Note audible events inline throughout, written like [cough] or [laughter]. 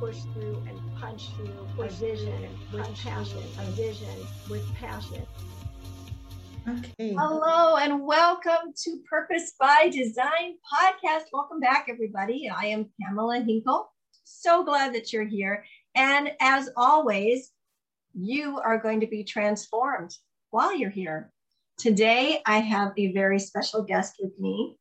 push through and punch through a vision with passion, a vision with passion. Okay. Hello and welcome to Purpose by Design podcast. Welcome back, everybody. I am Pamela Hinkle. So glad that you're here. And as always, you are going to be transformed while you're here. Today, I have a very special guest with me.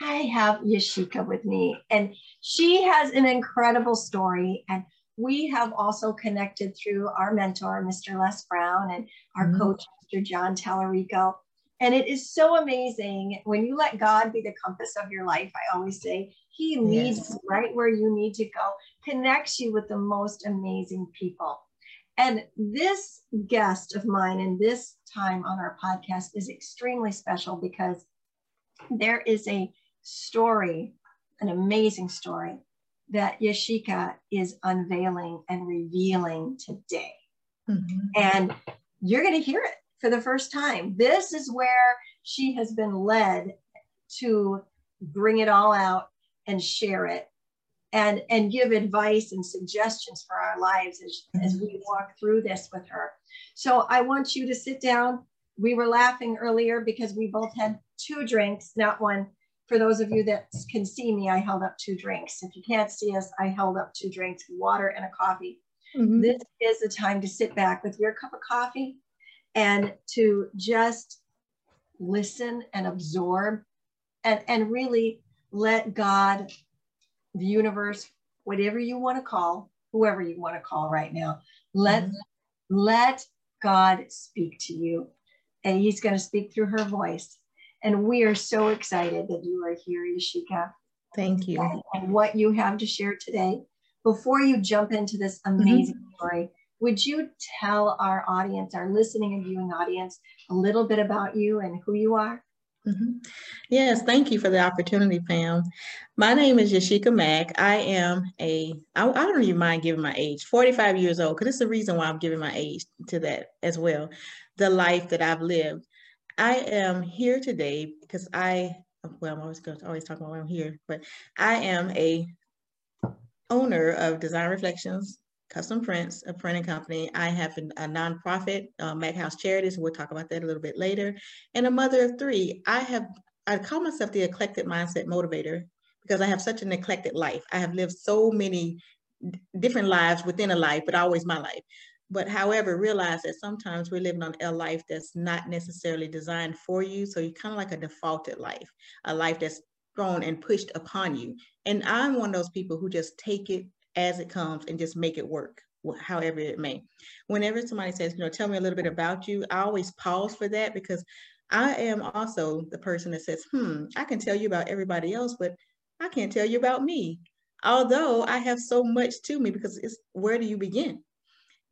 I have Yashica with me, and she has an incredible story. And we have also connected through our mentor, Mr. Les Brown, and our mm-hmm. coach, Mr. John Tallarico. And it is so amazing when you let God be the compass of your life. I always say, He leads yes. right where you need to go, connects you with the most amazing people. And this guest of mine in this time on our podcast is extremely special because there is a story, an amazing story that Yashica is unveiling and revealing today. Mm-hmm. And you're going to hear it for the first time. This is where she has been led to bring it all out and share it and, and give advice and suggestions for our lives as, mm-hmm. as we walk through this with her. So I want you to sit down. We were laughing earlier because we both had two drinks, not one for those of you that can see me, I held up two drinks. If you can't see us, I held up two drinks, water and a coffee. Mm-hmm. This is the time to sit back with your cup of coffee and to just listen and absorb and, and really let God, the universe, whatever you want to call, whoever you want to call right now, let, mm-hmm. let God speak to you. And he's going to speak through her voice and we are so excited that you are here, Yashica. Thank you. And what you have to share today. Before you jump into this amazing mm-hmm. story, would you tell our audience, our listening and viewing audience, a little bit about you and who you are? Mm-hmm. Yes, thank you for the opportunity, Pam. My name is Yashica Mack. I am a, I, I don't even mind giving my age, 45 years old, because it's the reason why I'm giving my age to that as well. The life that I've lived. I am here today because I, well, I'm always going to always talk about why I'm here, but I am a owner of Design Reflections Custom Prints, a printing company. I have a, nonprofit, uh, Mackhouse Charities. We'll talk about that a little bit later. And a mother of three. I have, I call myself the eclectic mindset motivator because I have such an eclectic life. I have lived so many different lives within a life, but always my life. But however, realize that sometimes we're living on a life that's not necessarily designed for you. So you're kind of like a defaulted life, a life that's thrown and pushed upon you. And I'm one of those people who just take it as it comes and just make it work, however it may. Whenever somebody says, you know, tell me a little bit about you, I always pause for that because I am also the person that says, hmm, I can tell you about everybody else, but I can't tell you about me. Although I have so much to me because it's where do you begin?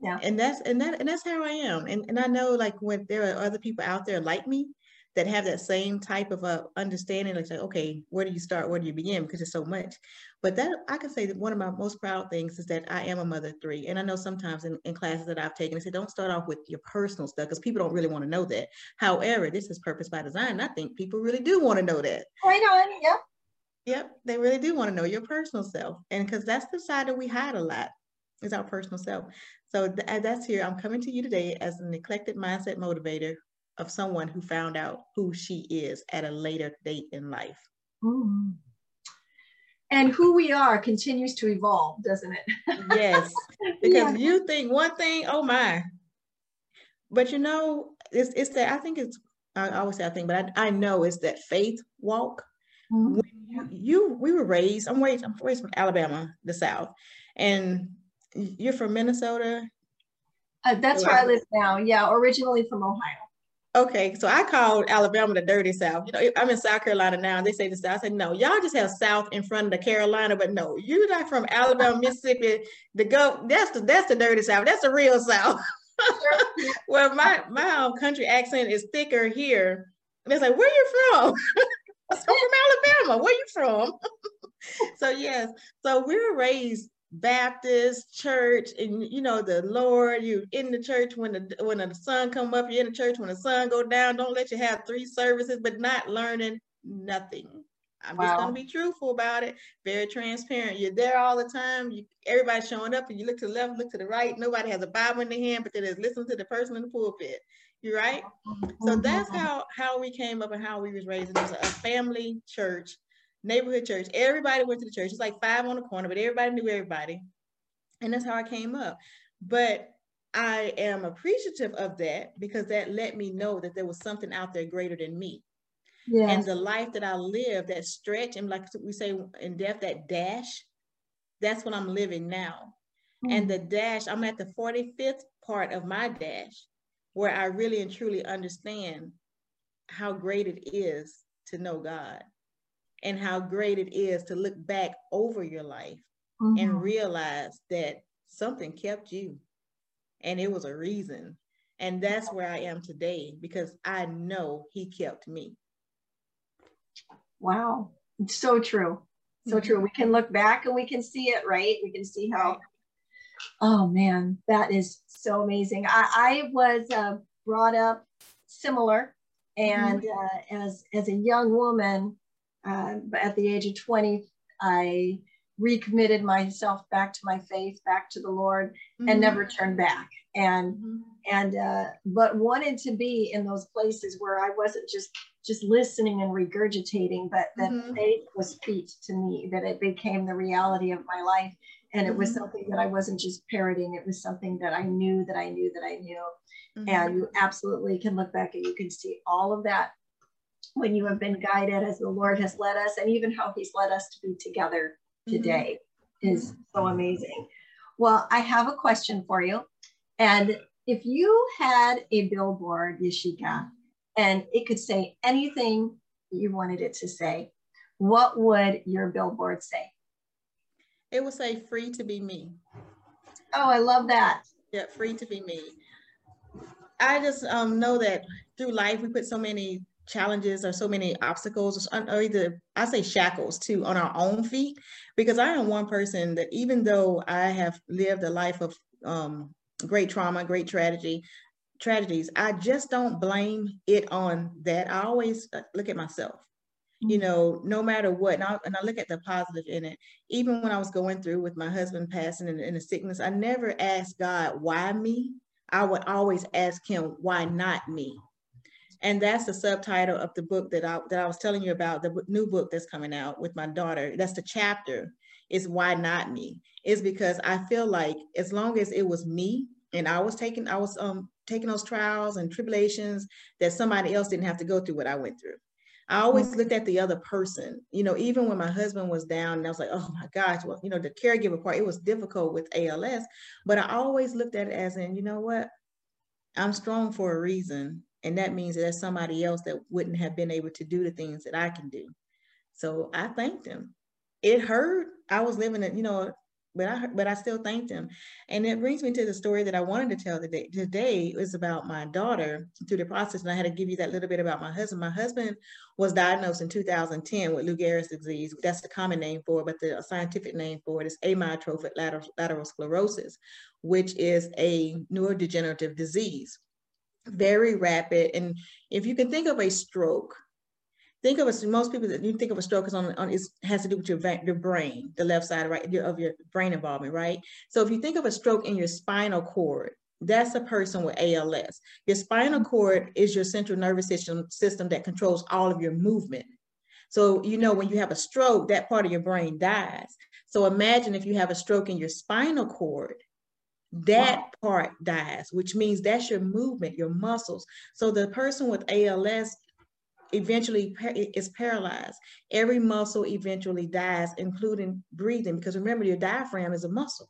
Yeah. And that's and that and that's how i am. And and i know like when there are other people out there like me that have that same type of a understanding like say okay where do you start? Where do you begin? Because it's so much. But that i can say that one of my most proud things is that i am a mother three. And i know sometimes in, in classes that i've taken they say don't start off with your personal stuff because people don't really want to know that. However this is purpose by design i think people really do want to know that. Right on yep. Yep they really do want to know your personal self. And because that's the side that we hide a lot is our personal self so th- that's here. I'm coming to you today as an eclectic mindset motivator of someone who found out who she is at a later date in life. Mm. And who we are continues to evolve, doesn't it? [laughs] yes. Because yeah. you think one thing, oh my. But you know, it's it's that I think it's I always say I think, but I, I know it's that faith walk. Mm-hmm. You, you, we were raised, I'm raised, I'm raised from Alabama, the South. And you're from Minnesota? Uh, that's where I live now. Yeah, originally from Ohio. Okay, so I called Alabama the dirty South. You know, I'm in South Carolina now, and they say the South. I said, no, y'all just have South in front of the Carolina, but no, you're not from Alabama, Mississippi. The go, that's the that's the dirty South. That's the real South. [laughs] well, my my um, country accent is thicker here. And it's like, where you from? [laughs] I'm from Alabama. Where you from? [laughs] so yes, so we were raised Baptist church, and you know the Lord. You in the church when the when the sun come up. You're in the church when the sun go down. Don't let you have three services, but not learning nothing. I'm Wow. just gonna be truthful about it, very transparent. You're there all the time. You everybody's showing up and you look to the left, look to the right. Nobody has a Bible in their hand, but they just listen to the person in the pulpit. You're right. So that's Mhm. how how we came up and how we was raised. It was a family church, neighborhood church. Everybody went to the church. It's like five on the corner, but everybody knew everybody. And that's how I came up. But I am appreciative of that because that let me know that there was something out there greater than me. Yes. And the life that I live, that stretch, and like we say in death, that dash, that's what I'm living now. Hmm. And the dash, I'm at the 45th part of my dash where I really and truly understand how great it is to know God and how great it is to look back over your life Mhm. and realize that something kept you and it was a reason. And that's where I am today because I know He kept me. Wow. It's so true. So true. We can look back and we can see it, right? We can see how, oh man, that is so amazing. I, I was uh, brought up similar. And uh, as, as a young woman, uh, at the age of 20, I recommitted myself back to my faith, back to the Lord, and Mhm. never turned back. And Mhm. and uh, but wanted to be in those places where I wasn't just just listening and regurgitating, but that Mhm. faith was feet to me, that it became the reality of my life, and it was Mhm. something that I wasn't just parroting. It was something that I knew that I knew that I knew, Mhm. and you absolutely can look back and you can see all of that when you have been guided as the Lord has led us, and even how He's led us to be together Mhm. today is so amazing. Well, I have a question for you. And if you had a billboard, Yashica, and it could say anything you wanted it to say, what would your billboard say? It would say free to be me. Oh, I love that. Yeah, free to be me. I just um, know that through life we put so many challenges or so many obstacles or, either I say shackles too on our own feet because I am one person that even though I have lived a life of um, great trauma, great tragedy, tragedies, I just don't blame it on that. I always uh, look at myself. You know, no matter what, and I, and I look at the positive in it. Even when I was going through with my husband passing in, in the sickness, I never asked God, why me? I would always ask him, why not me? And that's the subtitle of the book that I that I was telling you about, the new book that's coming out with my daughter. That's the chapter is why not me? Is because I feel like as long as it was me and I was taking I was um taking those trials and tribulations that somebody else didn't have to go through what I went through. I always looked at the other person, you know, even when my husband was down and I was like, oh my gosh, well, you know, the caregiver part, it was difficult with ALS, but I always looked at it as in, you know what? I'm strong for a reason. And that means that there's somebody else that wouldn't have been able to do the things that I can do. So I thanked him. It hurt. I was living it, you know, but I but I still thanked him. And it brings me to the story that I wanted to tell today. Today is about my daughter through the process. And I had to give you that little bit about my husband. My husband was diagnosed in 2010 with Lou Gehrig's disease. That's the common name for it, but the scientific name for it is amyotrophic lateral, lateral sclerosis, which is a neurodegenerative disease. Very rapid. And if you can think of a stroke, think of a, most people that you think of a stroke is on, on it has to do with your, your brain, the left side right of your brain involvement, right? So if you think of a stroke in your spinal cord, that's a person with ALS. Your spinal mm-hmm. cord is your central nervous system system that controls all of your movement. So you know when you have a stroke, that part of your brain dies. So imagine if you have a stroke in your spinal cord, that part dies, which means that's your movement, your muscles. So the person with ALS eventually is paralyzed. Every muscle eventually dies, including breathing, because remember your diaphragm is a muscle.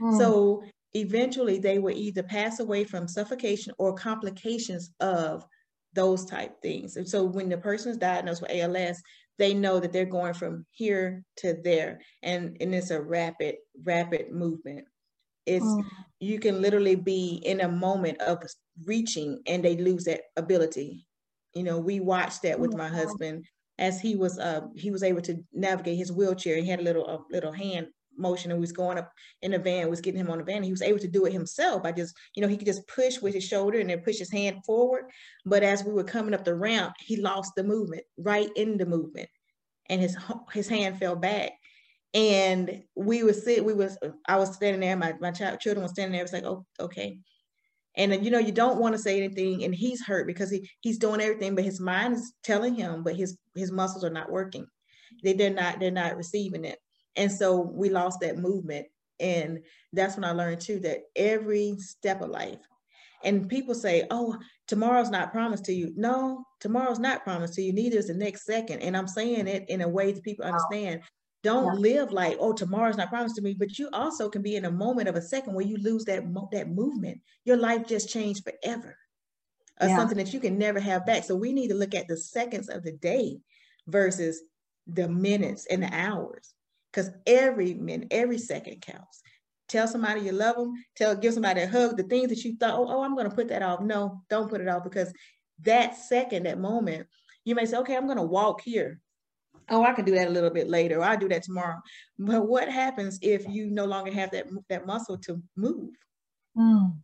Mm. So eventually they will either pass away from suffocation or complications of those type things. And so when the person is diagnosed with ALS, they know that they're going from here to there. And, and it's a rapid, rapid movement. It's Mm. you can literally be in a moment of reaching and they lose that ability. You know, we watched that with my Wow. husband as he was uh he was able to navigate his wheelchair. He had a little a little hand motion and was going up in the van, was getting him on the van. He was able to do it himself. I just, you know, he could just push with his shoulder and then push his hand forward. But as we were coming up the ramp, he lost the movement right in the movement. and his his hand fell back. And we was sit, we was I was standing there, my, my child children were standing there, it was like, oh, okay. And you know, you don't want to say anything, and he's hurt because he he's doing everything, but his mind is telling him, but his his muscles are not working. They they're not they're not receiving it. And so we lost that movement. And that's when I learned too that every step of life, and people say, oh, tomorrow's not promised to you. No, tomorrow's not promised to you. Neither is the next second. And I'm saying it in a way that people understand. Don't yeah. live like, oh, tomorrow's not promised to me. But you also can be in a moment of a second where you lose that that movement. Your life just changed forever. Or yeah. something that you can never have back. So we need to look at the seconds of the day versus the minutes and the hours. Because every minute, every second counts tell somebody you love them, tell, give somebody a hug, the things that you thought, oh, oh I'm going to put that off. No, don't put it off because that second, that moment, you may say, okay, I'm going to walk here. Oh, I can do that a little bit later. Or I'll do that tomorrow. But what happens if you no longer have that, that muscle to move? Mm.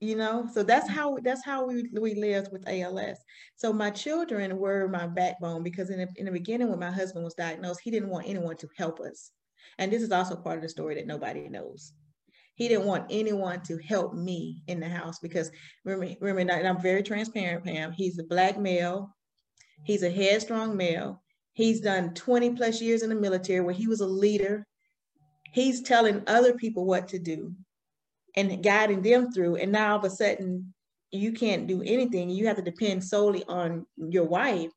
You know, so that's how that's how we we lived with ALS. So my children were my backbone because in the, in the beginning, when my husband was diagnosed, he didn't want anyone to help us. And this is also part of the story that nobody knows he didn't want anyone to help me in the house because remember, remember and I'm very transparent, Pam. He's a black male. He's a headstrong male. He's done 20 plus years in the military where he was a leader. He's telling other people what to do and guiding them through. And now all of a sudden, you can't do anything. You have to depend solely on your wife.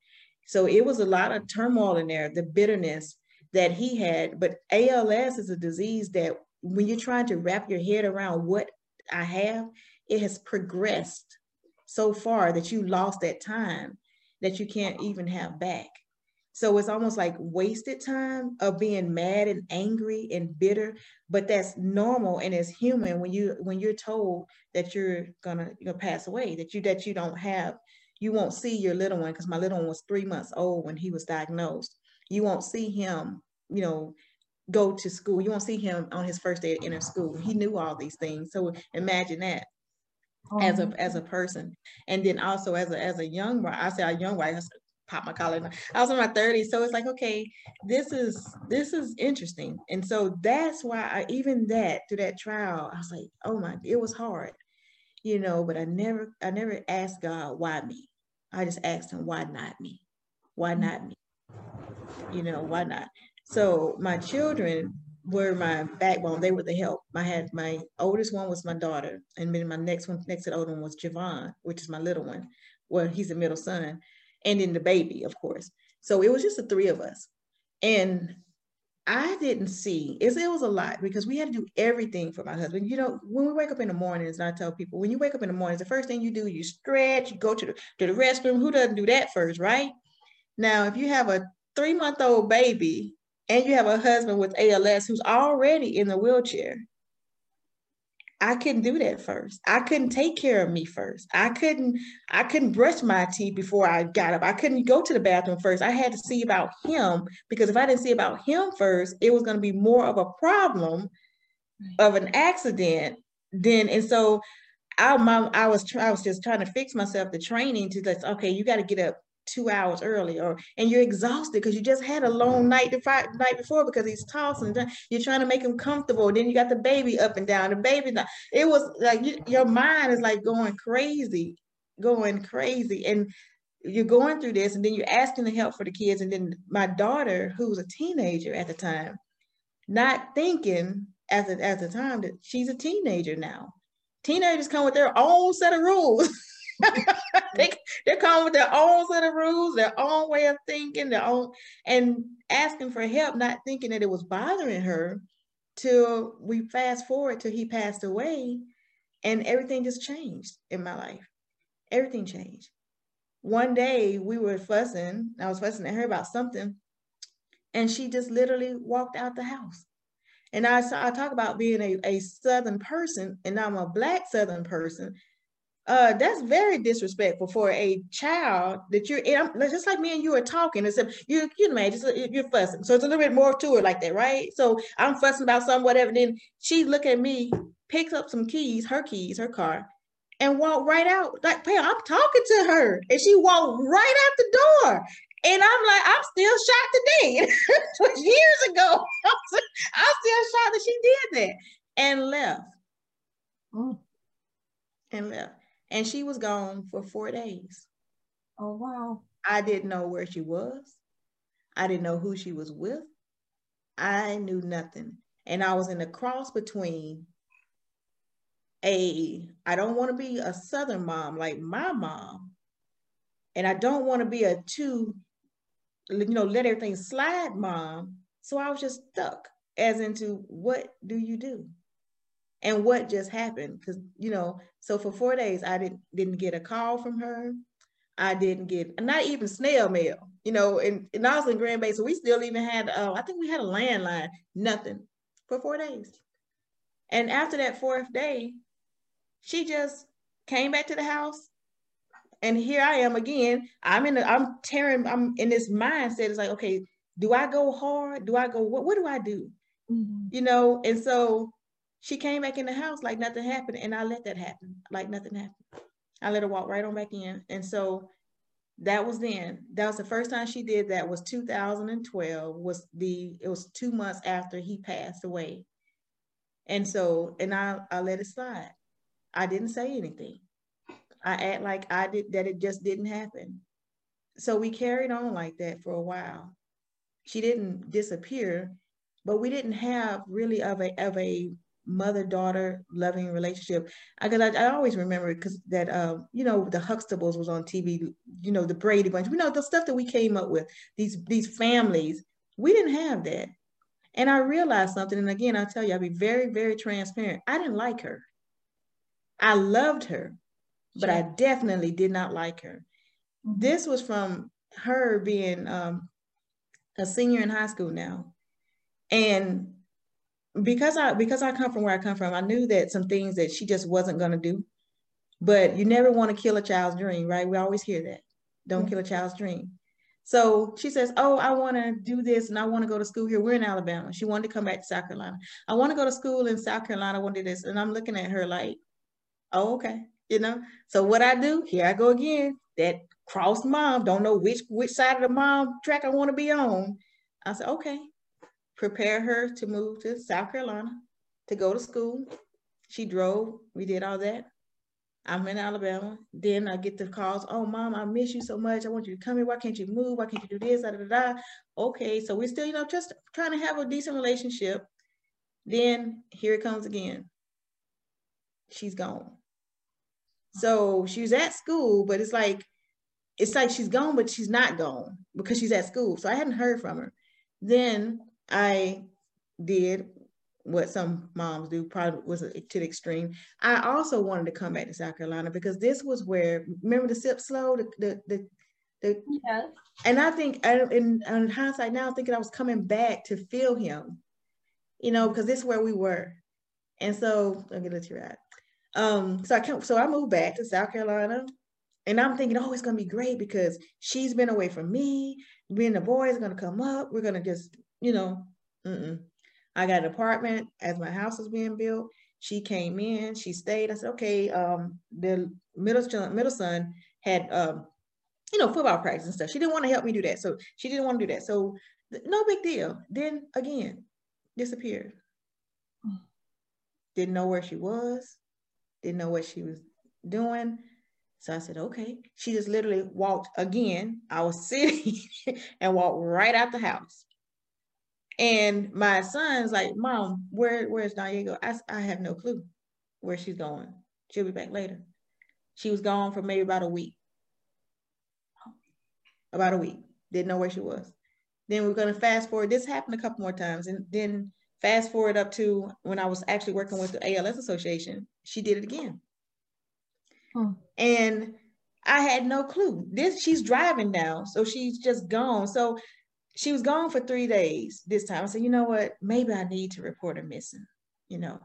So it was a lot of turmoil in there, the bitterness that he had. But ALS is a disease that when you're trying to wrap your head around what I have, it has progressed so far that you lost that time that you can't even have back. So it's almost like wasted time of being mad and angry and bitter, but that's normal and it's human when you when you're told that you're gonna you're gonna pass away, that you that you don't have, you won't see your little one because my little one was three months old when he was diagnosed. You won't see him, you know, go to school. You won't see him on his first day at inner school. He knew all these things. So imagine that oh. as a oh. as a person. And then also as a as a young I say a young wife, pop my collar. I was in my 30s. So it's like, okay, this is this is interesting. And so that's why I even that through that trial, I was like, oh my, it was hard, you know, but I never I never asked God why me. I just asked him, why not me? Why mm. not me? You know, why not? So my children were my backbone. They were the help. I had my oldest one was my daughter, and then my next one, next to the older one was Javon, which is my little one. Well, he's the middle son, and then the baby, of course. So it was just the three of us, and I didn't see it, it was a lot because we had to do everything for my husband. You know, when we wake up in the mornings, and I tell people, when you wake up in the mornings, the first thing you do, you stretch, you go to the to the restroom. Who doesn't do that first, right? Now, if you have a three month old baby and you have a husband with ALS who's already in the wheelchair, I couldn't do that first. I couldn't take care of me first. I couldn't I couldn't brush my teeth before I got up. I couldn't go to the bathroom first. I had to see about him because if I didn't see about him first, it was going to be more of a problem of an accident then and so I my, I was I was just trying to fix myself the training to like okay, you got to get up two hours early or and you're exhausted because you just had a long mm-hmm. night the night before because he's tossing you're trying to make him comfortable then you got the baby up and down the baby it was like you, your mind is like going crazy going crazy and you're going through this and then you're asking the help for the kids and then my daughter who was a teenager at the time not thinking at the, at the time that she's a teenager now. Teenagers come with their own set of rules [laughs] [laughs] they, they come with their own set of rules, their own way of thinking, their own, and asking for help, not thinking that it was bothering her till we fast forward till he passed away and everything just changed in my life. Everything changed. One day we were fussing, I was fussing at her about something, and she just literally walked out the house. And I, I talk about being a, a Southern person, and I'm a Black Southern person uh, that's very disrespectful for a child that you're just like me and you are talking except you you know man, just you're fussing so it's a little bit more to it like that right so i'm fussing about something whatever then she look at me picks up some keys her keys her car and walk right out like Pam, i'm talking to her and she walked right out the door And I'm like, I'm still shocked today. [laughs] it was years ago. [laughs] I'm still shocked that she did that and left. Mm. And left. And she was gone for four days. Oh, wow. I didn't know where she was. I didn't know who she was with. I knew nothing. And I was in a cross between a, I don't want to be a Southern mom like my mom. And I don't want to be a too, you know, let everything slide mom. So I was just stuck as into what do you do? And what just happened? Because, you know, so for four days I didn't didn't get a call from her. I didn't get not even snail mail, you know, and, and I was in Grand Bay, so we still even had, uh, I think we had a landline, nothing for four days. And after that fourth day, she just came back to the house. And here I am again. I'm in, the, I'm tearing, I'm in this mindset. It's like, okay, do I go hard? Do I go, what, what do I do? Mm-hmm. You know, and so she came back in the house like nothing happened. And I let that happen, like nothing happened. I let her walk right on back in. And so that was then. That was the first time she did that was 2012 was the it was 2 months after he passed away. And so and I I let it slide. I didn't say anything. I act like I did that it just didn't happen. So we carried on like that for a while. She didn't disappear, but we didn't have really of a of a mother daughter loving relationship. I Because I, I, always remember because that uh, you know the Huxtables was on TV. You know the Brady Bunch. We know the stuff that we came up with. These these families. We didn't have that. And I realized something. And again, I tell you, I'll be very very transparent. I didn't like her. I loved her, but I definitely did not like her. Mm-hmm. This was from her being um, a senior in high school now. And because I because I come from where I come from, I knew that some things that she just wasn't gonna do. But you never want to kill a child's dream, right? We always hear that. Don't mm-hmm. kill a child's dream. So she says, Oh, I want to do this and I want to go to school here. We're in Alabama. She wanted to come back to South Carolina. I want to go to school in South Carolina. I want to do this. And I'm looking at her like, Oh, okay. You know? So what I do, here I go again. That cross mom, don't know which which side of the mom track I want to be on. I said, okay, prepare her to move to South Carolina to go to school. She drove, we did all that. I'm in Alabama. Then I get the calls, oh, mom, I miss you so much. I want you to come here. Why can't you move? Why can't you do this? Da, da, da, da. Okay, so we're still, you know, just trying to have a decent relationship. Then here it comes again. She's gone. So she's at school, but it's like, it's like she's gone, but she's not gone because she's at school. So I hadn't heard from her. Then I did what some moms do, probably was to the extreme. I also wanted to come back to South Carolina because this was where, remember the sip slow, the, the, the, the yeah. And I think, in, in hindsight now, I'm thinking I was coming back to feel him, you know, because this is where we were. And so, I'll get it right. Um, so I come, so I moved back to South Carolina, and I'm thinking, oh, it's gonna be great because she's been away from me. Me and the boys are gonna come up. We're gonna just you know, mm-mm. I got an apartment as my house was being built. She came in, she stayed. I said, okay, um, the middle, middle son had, um, you know, football practice and stuff. She didn't want to help me do that. So she didn't want to do that. So no big deal. Then again, disappeared. Didn't know where she was. Didn't know what she was doing. So I said, okay. She just literally walked again. I was [laughs] sitting and walked right out the house. And my son's like, Mom, where where's Diego? I, I have no clue where she's going. She'll be back later. She was gone for maybe about a week. About a week. Didn't know where she was. Then we're gonna fast forward. This happened a couple more times, and then fast forward up to when I was actually working with the ALS Association. She did it again. Hmm. And I had no clue. This she's driving now, so she's just gone. So she was gone for three days this time. I said, you know what? Maybe I need to report her missing, you know.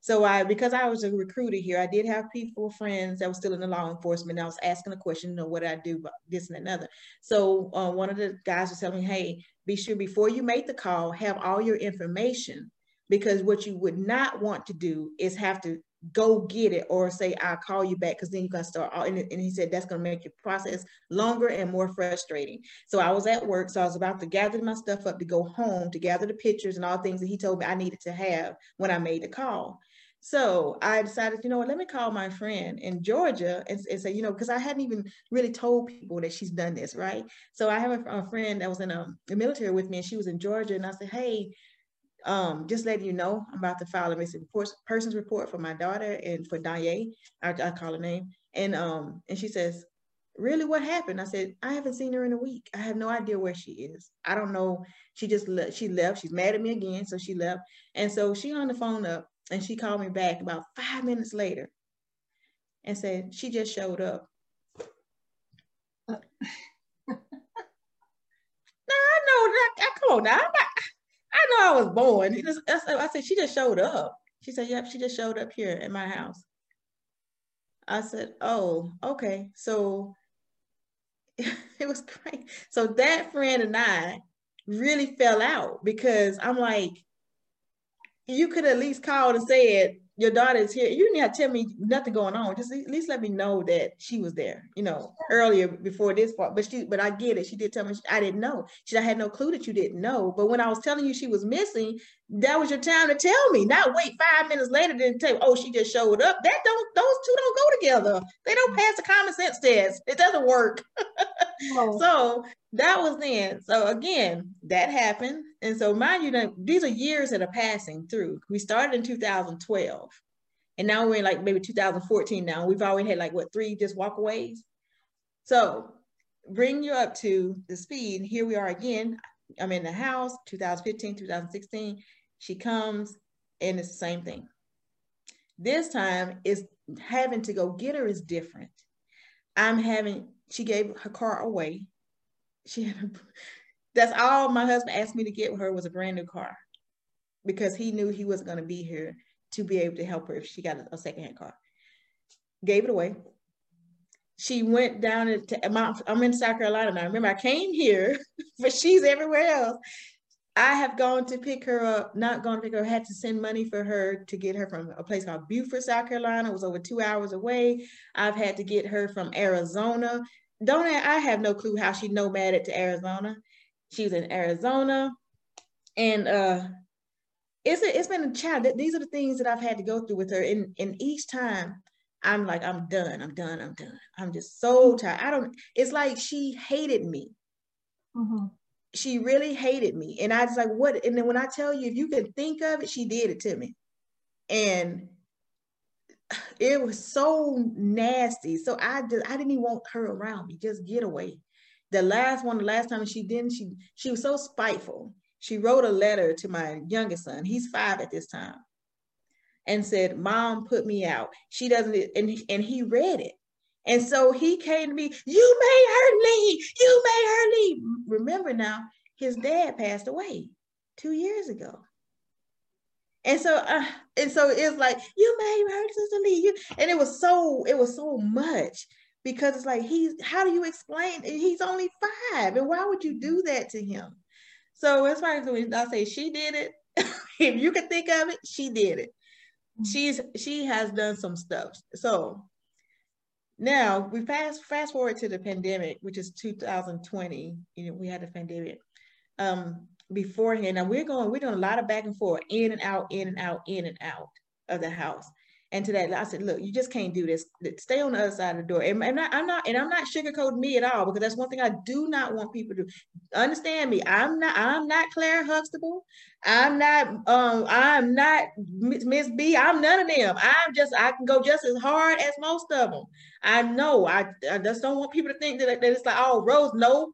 So I, because I was a recruiter here, I did have people, friends that were still in the law enforcement. I was asking a question, you know, what I do this and another. So uh, one of the guys was telling me, hey, be sure before you make the call, have all your information because what you would not want to do is have to go get it or say I'll call you back because then you're gonna start all and, and he said that's gonna make your process longer and more frustrating. So I was at work, so I was about to gather my stuff up to go home to gather the pictures and all things that he told me I needed to have when I made the call. So I decided, you know what, let me call my friend in Georgia and, and say, you know, because I hadn't even really told people that she's done this, right? So I have a, a friend that was in a, um, the military with me and she was in Georgia and I said, hey, um, just letting you know, I'm about to file a missing persons report for my daughter and for Danye, I, I call her name. And um, and she says, really what happened? I said, I haven't seen her in a week. I have no idea where she is. I don't know. She just left. She left. She's mad at me again. So she left. And so she on the phone up and she called me back about five minutes later and said, she just showed up. Uh, [laughs] now I know that. Come on now. I'm not, I know I was born. Just, I said, she just showed up. She said, yep, she just showed up here at my house. I said, oh, okay. So [laughs] it was great. So that friend and I really fell out because I'm like, you could at least called and said, your daughter is here. You didn't have to tell me nothing going on. Just at least let me know that she was there, you know, earlier before this part. But she, but I get it. She did tell me she, I didn't know. She I had no clue that you didn't know. But when I was telling you she was missing, that was your time to tell me. Not wait five minutes later to tell oh, she just showed up. That don't those two don't go together. They don't pass the common sense test. It doesn't work. Oh. [laughs] so that was then. So again, that happened. And so mind you, that these are years that are passing through. We started in 2012. And now we're in like maybe 2014 now. We've already had like what three just walkaways. So bring you up to the speed. Here we are again. I'm in the house, 2015, 2016. She comes and it's the same thing. This time is having to go get her is different. I'm having, she gave her car away she had a, that's all my husband asked me to get her was a brand new car because he knew he was going to be here to be able to help her if she got a, a secondhand car. Gave it away. She went down to Mount, I'm in South Carolina now. Remember, I came here, [laughs] but she's everywhere else. I have gone to pick her up, not gone to pick her, had to send money for her to get her from a place called Beaufort, South Carolina. It was over two hours away. I've had to get her from Arizona don't I have no clue how she nomaded to Arizona. She's in Arizona, and uh, it's a, it's been a child. These are the things that I've had to go through with her, and and each time I'm like, I'm done, I'm done, I'm done. I'm just so tired. I don't. It's like she hated me. Mm-hmm. She really hated me, and I was like, what? And then when I tell you, if you can think of it, she did it to me, and it was so nasty. So I just I didn't even want her around me. Just get away. The last one, the last time she didn't, she she was so spiteful. She wrote a letter to my youngest son. He's five at this time, and said, "Mom put me out. She doesn't." And and he read it, and so he came to me. You made her leave. You made her leave. Remember now, his dad passed away two years ago. And so, uh, and so it's like you made her sister leave you, and it was so, it was so much because it's like he's. How do you explain? He's only five, and why would you do that to him? So as far as I say she did it, [laughs] if you can think of it, she did it. She's she has done some stuff. So now we fast fast forward to the pandemic, which is 2020. You know, we had the pandemic. Um, beforehand. Now we're going, we're doing a lot of back and forth, in and out, in and out, in and out of the house. And to that, I said, look, you just can't do this. Stay on the other side of the door. And, and I, I'm not, and I'm not sugarcoating me at all because that's one thing I do not want people to understand me. I'm not, I'm not Claire Huxtable. I'm not, um, I'm not Miss B. I'm none of them. I'm just, I can go just as hard as most of them. I know. I, I just don't want people to think that, that it's like, oh, Rose. No,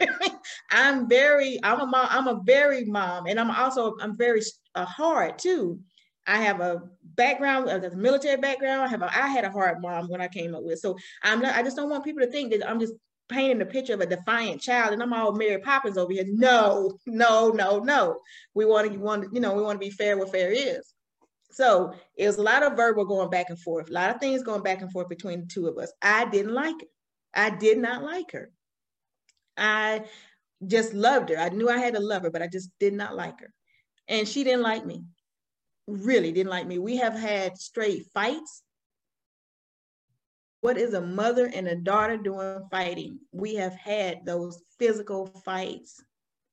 [laughs] I'm very, I'm a mom. I'm a very mom, and I'm also, I'm very uh, hard too. I have a background, uh, a military background. I have a, I had a hard mom when I came up with. So I'm not, I just don't want people to think that I'm just painting a picture of a defiant child and I'm all Mary Poppins over here. No, no, no, no. We want to want you know, we want to be fair where fair is. So it was a lot of verbal going back and forth, a lot of things going back and forth between the two of us. I didn't like her. I did not like her. I just loved her. I knew I had to love her, but I just did not like her. And she didn't like me. Really didn't like me. We have had straight fights. What is a mother and a daughter doing fighting? We have had those physical fights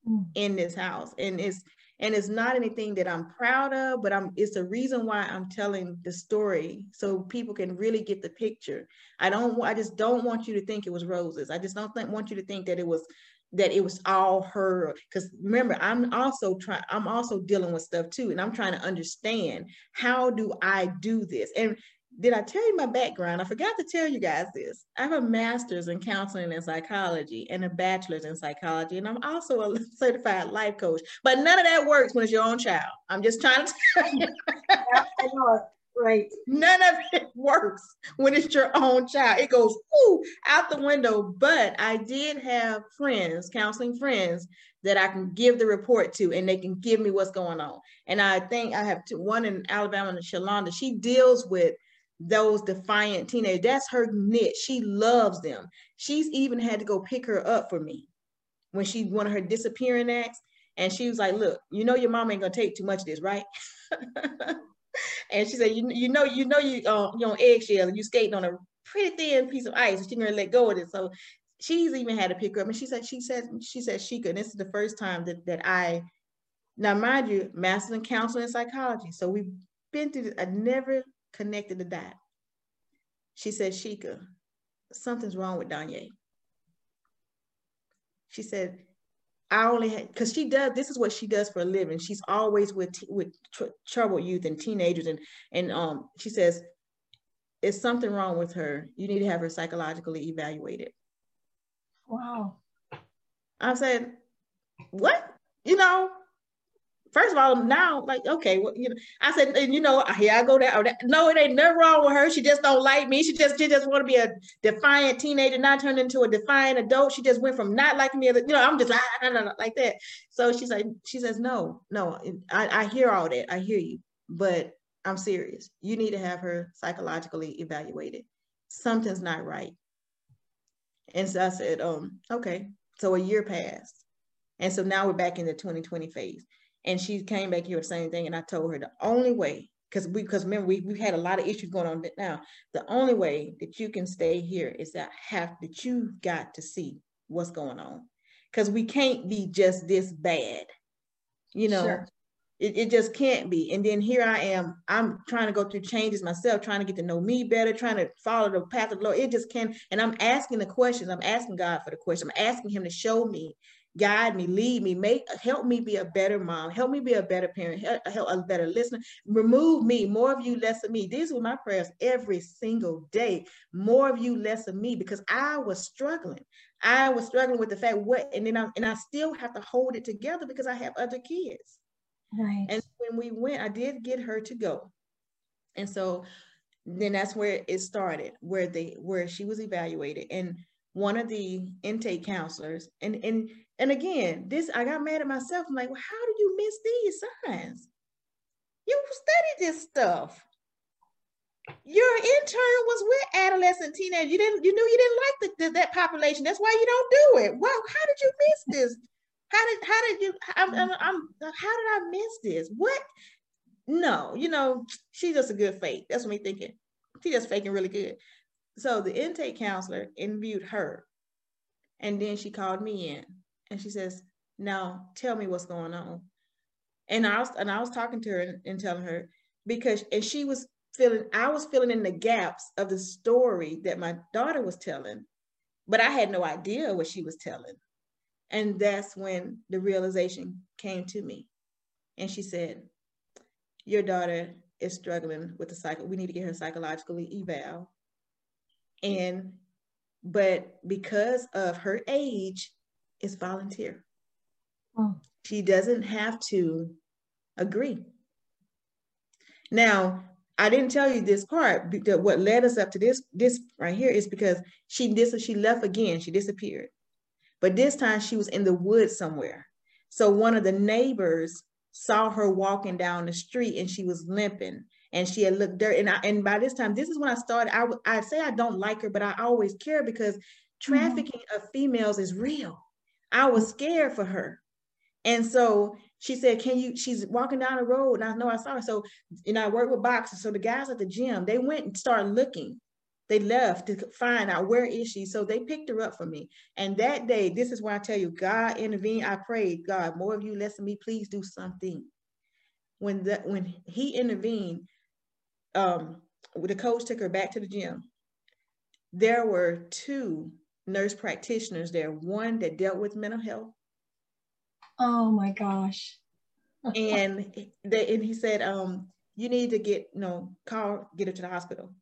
mm. in this house. And it's and it's not anything that I'm proud of, but I'm it's the reason why I'm telling the story so people can really get the picture. I don't I just don't want you to think it was roses. I just don't think, want you to think that it was that it was all her because remember i'm also trying i'm also dealing with stuff too and i'm trying to understand how do i do this? And did i tell you my background? I forgot to tell you guys this. I have a master's in counseling and psychology and a bachelor's in psychology and i'm also a [laughs] certified life coach but none of that works when it's your own child. I'm just trying to [laughs] [laughs] tell you Right. None of [laughs] it works when it's your own child. It goes out the window. But I did have friends, counseling friends, that I can give the report to and they can give me what's going on. And I think I have two, one in Alabama and Shalonda. She deals with those defiant teenagers. That's her niche. She loves them. She's even had to go pick her up for me when she one of her disappearing acts. And she was like, look, you know your mom ain't gonna take too much of this, right? [laughs] and she said, you, you know, you know, you uh, you're on eggshell and you skating on a pretty thin piece of ice, and gonna let go of it. So she's even had to pick her up. And she said, she said, she said, she could. This is the first time that that I, now mind you, master in counseling and psychology. So we've been through. This. I never connected the dot. She said, Shika, something's wrong with Danye. She said, I only had because she does this is what she does for a living. She's always with with tr- troubled youth and teenagers, and and um she says, "Is something wrong with her? You need to have her psychologically evaluated." Wow. I said, "What? You know, first of all, now like okay, well, you know, I said, and you know, here I go there. No, it ain't nothing wrong with her. She just don't like me. She just she just want to be a defiant teenager, not turned into a defiant adult. She just went from not liking me, you know, I'm just ah, like that. So she's like, she says, no, no, I, I hear all that. I hear you, but I'm serious. You need to have her psychologically evaluated. Something's not right. And so I said, um, okay. So a year passed. And so now we're back in the 2020 phase. And she came back here with the same thing. And I told her the only way, because we because remember we we've had a lot of issues going on now. The only way that you can stay here is that have that you've got to see what's going on. Because we can't be just this bad. You know, sure. It, it just can't be. And then here I am, I'm trying to go through changes myself, trying to get to know me better, trying to follow the path of the Lord. It just can't. And I'm asking the questions. I'm asking God for the question. I'm asking him to show me guide me, lead me, make help me be a better mom, help me be a better parent, help, help a better listener. Remove me, more of you, less of me. These were my prayers every single day. More of you, less of me, because I was struggling. I was struggling with the fact what, and then I and I still have to hold it together because I have other kids. Right. And when we went, I did get her to go, and so then that's where it started, where they where she was evaluated and one of the intake counselors and and and again, this I got mad at myself. I'm like, well, how do you miss these signs? You studied this stuff. Your intern was with adolescent teenagers. You didn't, you knew you didn't like the, the, that population. That's why you don't do it. Well, how did you miss this? How did how did you? I'm, mm-hmm. I'm, I'm how did I miss this? What? No, you know, she's just a good fake. That's what me thinking. She's just faking really good. So the intake counselor interviewed her, and then she called me in and she says, now tell me what's going on. And I was and I was talking to her and, and telling her because and she was feeling I was filling in the gaps of the story that my daughter was telling, but I had no idea what she was telling. And that's when the realization came to me. And she said, Your daughter is struggling with the cycle. We need to get her psychologically eval. And but because of her age, is volunteer. Oh. She doesn't have to agree. Now, I didn't tell you this part because what led us up to this this right here is because she this she left again. She disappeared, but this time she was in the woods somewhere. So one of the neighbors saw her walking down the street and she was limping and she had looked dirt. And I, and by this time, this is when I started. I I say I don't like her, but I always care because mm-hmm. trafficking mm-hmm. of females is real. I was scared for her. And so she said, Can you? She's walking down the road, and I know I saw her. So, you know, I work with boxers. So the guys at the gym, they went and started looking. They left to find out where is she. So they picked her up for me. And that day, this is where I tell you, God intervened. I prayed, God, more of you listen me, please do something. When the when he intervened, um, the coach took her back to the gym. There were two nurse practitioners there, one that dealt with mental health. Oh my gosh. [laughs] and they and he said, um, you need to get, you know, call, get her to the hospital.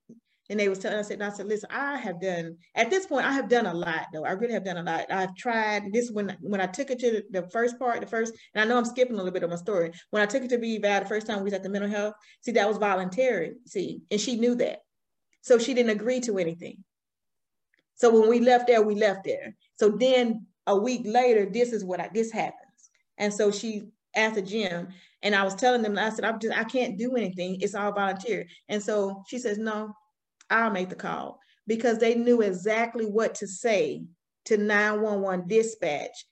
And they was telling us, and I said, listen, I have done, at this point, I have done a lot though. I really have done a lot. I've tried this when when I took it to the, first part, the first, and I know I'm skipping a little bit of my story. When I took it to be eval the first time we was at the mental health, see, that was voluntary, see, and she knew that. So she didn't agree to anything. So when we left there, we left there. So then a week later, this is what I, this happens. And so she at the gym and I was telling them, I said, I'm just, I can't do anything. It's all volunteer. And so she says, no, I'll make the call. Because they knew exactly what to say to 911 dispatch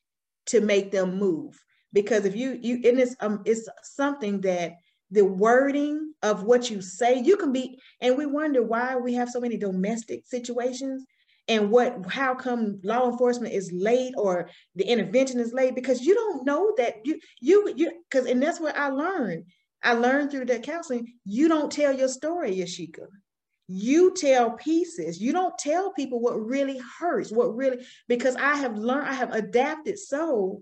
to make them move. Because if you, you, and it's, um, it's something that the wording of what you say, you can be, and we wonder why we have so many domestic situations and what how come law enforcement is late or the intervention is late because you don't know that you you you because and that's what i learned. I learned through that counseling you don't tell your story Yashica you tell pieces you don't tell people what really hurts what really because i have learned i have adapted so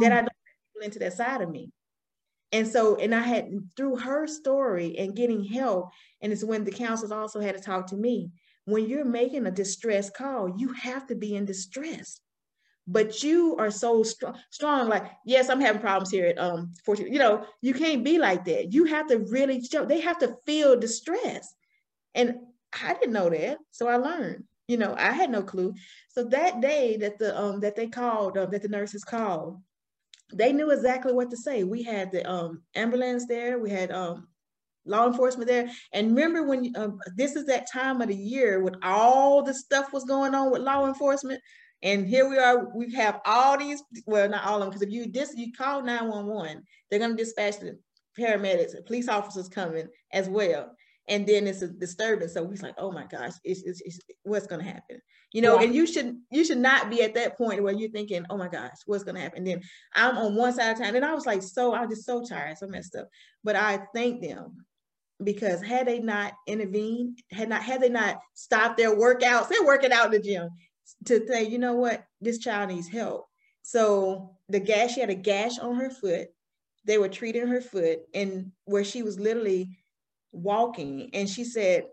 that i don't people into that side of me and so and i had through her story and getting help and it's when the counselors also had to talk to me when you're making a distress call, you have to be in distress. But you are so strong, strong. Like, yes, I'm having problems here at um 14. You know, you can't be like that. You have to really show, they have to feel distress. And I didn't know that. So I learned. You know, I had no clue. So that day that the um that they called, uh, that the nurses called, they knew exactly what to say. We had the um ambulance there, we had um law enforcement there. And remember when uh, this is that time of the year when all the stuff was going on with law enforcement. And here we are, we have all these, well, not all of them, because if you this you call 911, they're gonna dispatch the paramedics, police officers coming as well. And then it's a disturbance. So we're like, oh my gosh, it's, it's, it's what's gonna happen? You know, yeah. and you should you should not be at that point where you're thinking, oh my gosh, what's gonna happen? And then I'm on one side of town, and I was like, so I was just so tired, so messed up. But I thank them because had they not intervened, had not had they not stopped their workouts, they're working out in the gym to say, you know what, this child needs help. So the gash, she had a gash on her foot. They were treating her foot, and where she was literally walking, and she said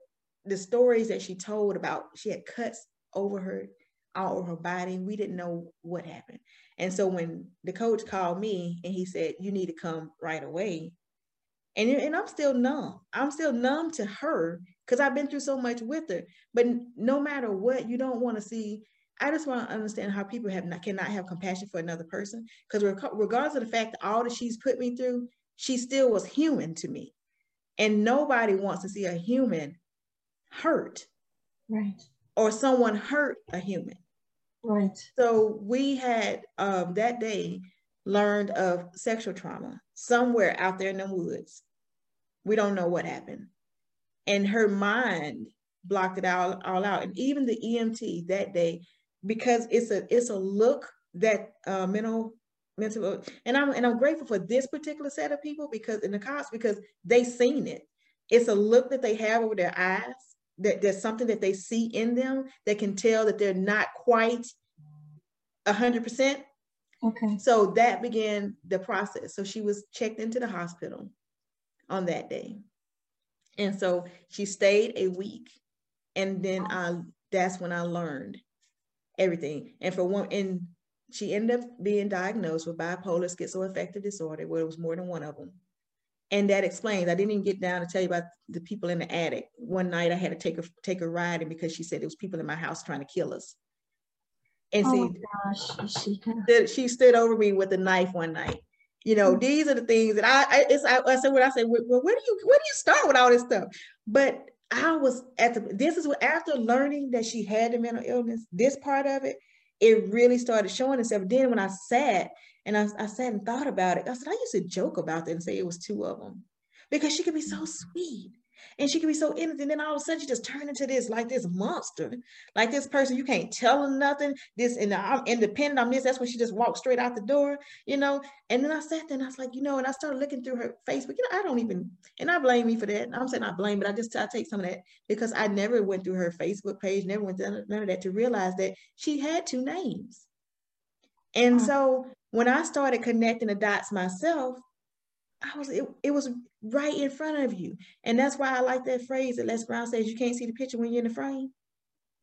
the stories that she told about she had cuts over her all over her body. We didn't know what happened. And so when the coach called me and he said, You need to come right away, and, and I'm still numb. I'm still numb to her because I've been through so much with her. But no matter what, you don't want to see. I just want to understand how people have not cannot have compassion for another person. Because regardless of the fact that all that she's put me through, she still was human to me. And nobody wants to see a human hurt. Right. Or someone hurt a human. Right. So we had um, that day learned of sexual trauma somewhere out there in the woods. We don't know what happened. And her mind blocked it all, all out. And even the EMT that day, because it's a it's a look that uh, mental mental and I'm and I'm grateful for this particular set of people because in the cops because they seen it. It's a look that they have over their eyes that there's something that they see in them that can tell that they're not quite a hundred percent Okay. So that began the process. So she was checked into the hospital on that day. And so she stayed a week. And then I that's when I learned everything. And for one, and she ended up being diagnosed with bipolar schizoaffective disorder, where it was more than one of them. And that explains. I didn't even get down to tell you about the people in the attic. One night I had to take a take a ride, and because she said there was people in my house trying to kill us. And oh see, gosh, she, she stood over me with a knife one night. You know, mm-hmm. these are the things that I, I, it's, I, I said, what I said, well, where do you, where do you start with all this stuff? But I was at the, this is what, after learning that she had the mental illness, this part of it, it really started showing itself. Then when I sat and I, I sat and thought about it, I said, I used to joke about that and say it was two of them because she could be so mm. sweet and she can be so innocent. And then all of a sudden she just turned into this like this monster, like this person you can't tell her nothing. This and I'm independent. I'm this. That's when she just walked straight out the door, you know. And then I sat there and I was like, you know, and I started looking through her Facebook. You know, I don't even, and I blame me for that. I'm saying I blame, but I just I take some of that because I never went through her Facebook page, never went through none of that to realize that she had two names. And so when I started connecting the dots myself, I was it, it was right in front of you. And that's why I like that phrase that Les Brown says you can't see the picture when you're in the frame.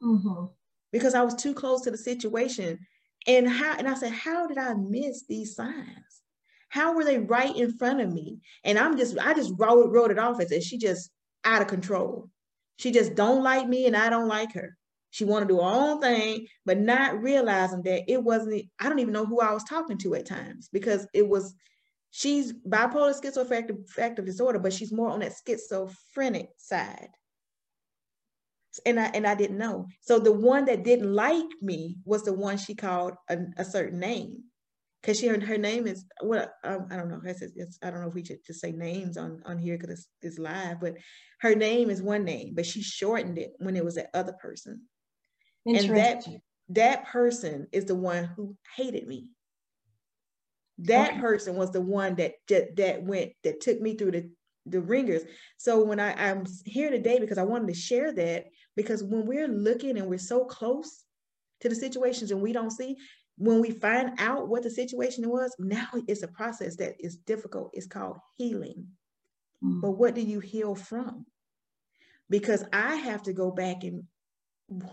Mm-hmm. Because I was too close to the situation. And how and I said, how did I miss these signs? How were they right in front of me? And I'm just, I just wrote, wrote it off as if she just out of control. She just don't like me and I don't like her. She want to do her own thing, but not realizing that it wasn't, I don't even know who I was talking to at times because it was she's bipolar schizoaffective disorder, but she's more on that schizophrenic side. And I and I didn't know. So the one that didn't like me was the one she called a, a certain name, because she her name is what um, I don't know. It's, it's, I don't know if we should just say names on on here because it's, it's live, but her name is one name, but she shortened it when it was that other person, and that that person is the one who hated me that okay. person was the one that, that that went that took me through the the ringers. So when I, i'm here today because i wanted to share that because when we're looking and we're so close to the situations and we don't see when we find out what the situation was now it's a process that is difficult. It's called healing. Mm. but what do you heal from? Because i have to go back and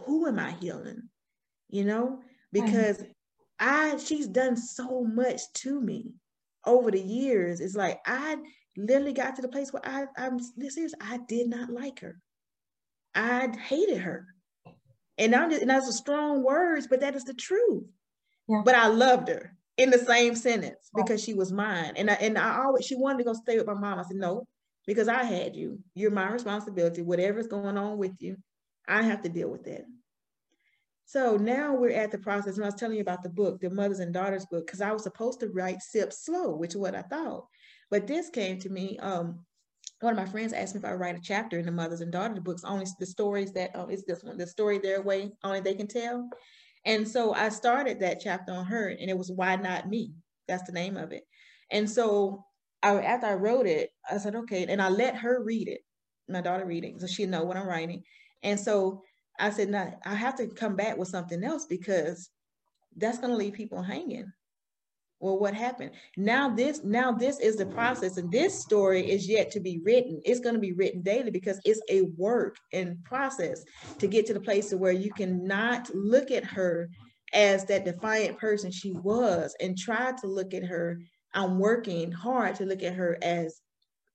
who am i healing? You know because I she's done so much to me over the years. It's like I literally got to the place where I I'm serious. I did not like her. I hated her. And I'm just, and that's a strong words, but that is the truth. Yeah. But I loved her in the same sentence because she was mine. And I and I always she wanted to go stay with my mom. I said, no, because I had you. You're my responsibility. Whatever's going on with you, I have to deal with that. So now we're at the process, and I was telling you about the book, the mothers and daughters book, because I was supposed to write Sip Slow, which is what I thought. But this came to me. Um, one of my friends asked me if I write a chapter in the mothers and daughters books, only the stories that oh, it's this one, the story their way, only they can tell. And so I started that chapter on her, and it was Why Not Me? That's the name of it. And so I, after I wrote it, I said, okay, and I let her read it, my daughter read it, so she know what I'm writing. And so I said, no, I have to come back with something else because that's going to leave people hanging. Well, what happened? Now this, now this is the process, and this story is yet to be written. It's going to be written daily because it's a work and process to get to the place where you cannot look at her as that defiant person she was and try to look at her. I'm working hard to look at her as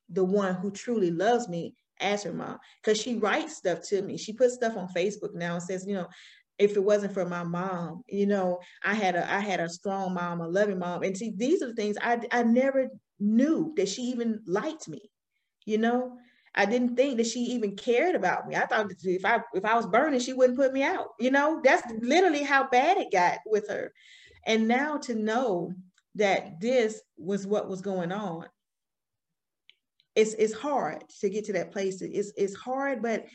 the one who truly loves me as her mom because she writes stuff to me. She puts stuff on Facebook now and says, you know, if it wasn't for my mom, you know, I had a I had a strong mom, a loving mom. And see, these are the things I I never knew that she even liked me. You know, I didn't think that she even cared about me. I thought if I if I was burning, she wouldn't put me out. You know, that's literally how bad it got with her. And now to know that this was what was going on it's it's hard to get to that place. It's it's hard, but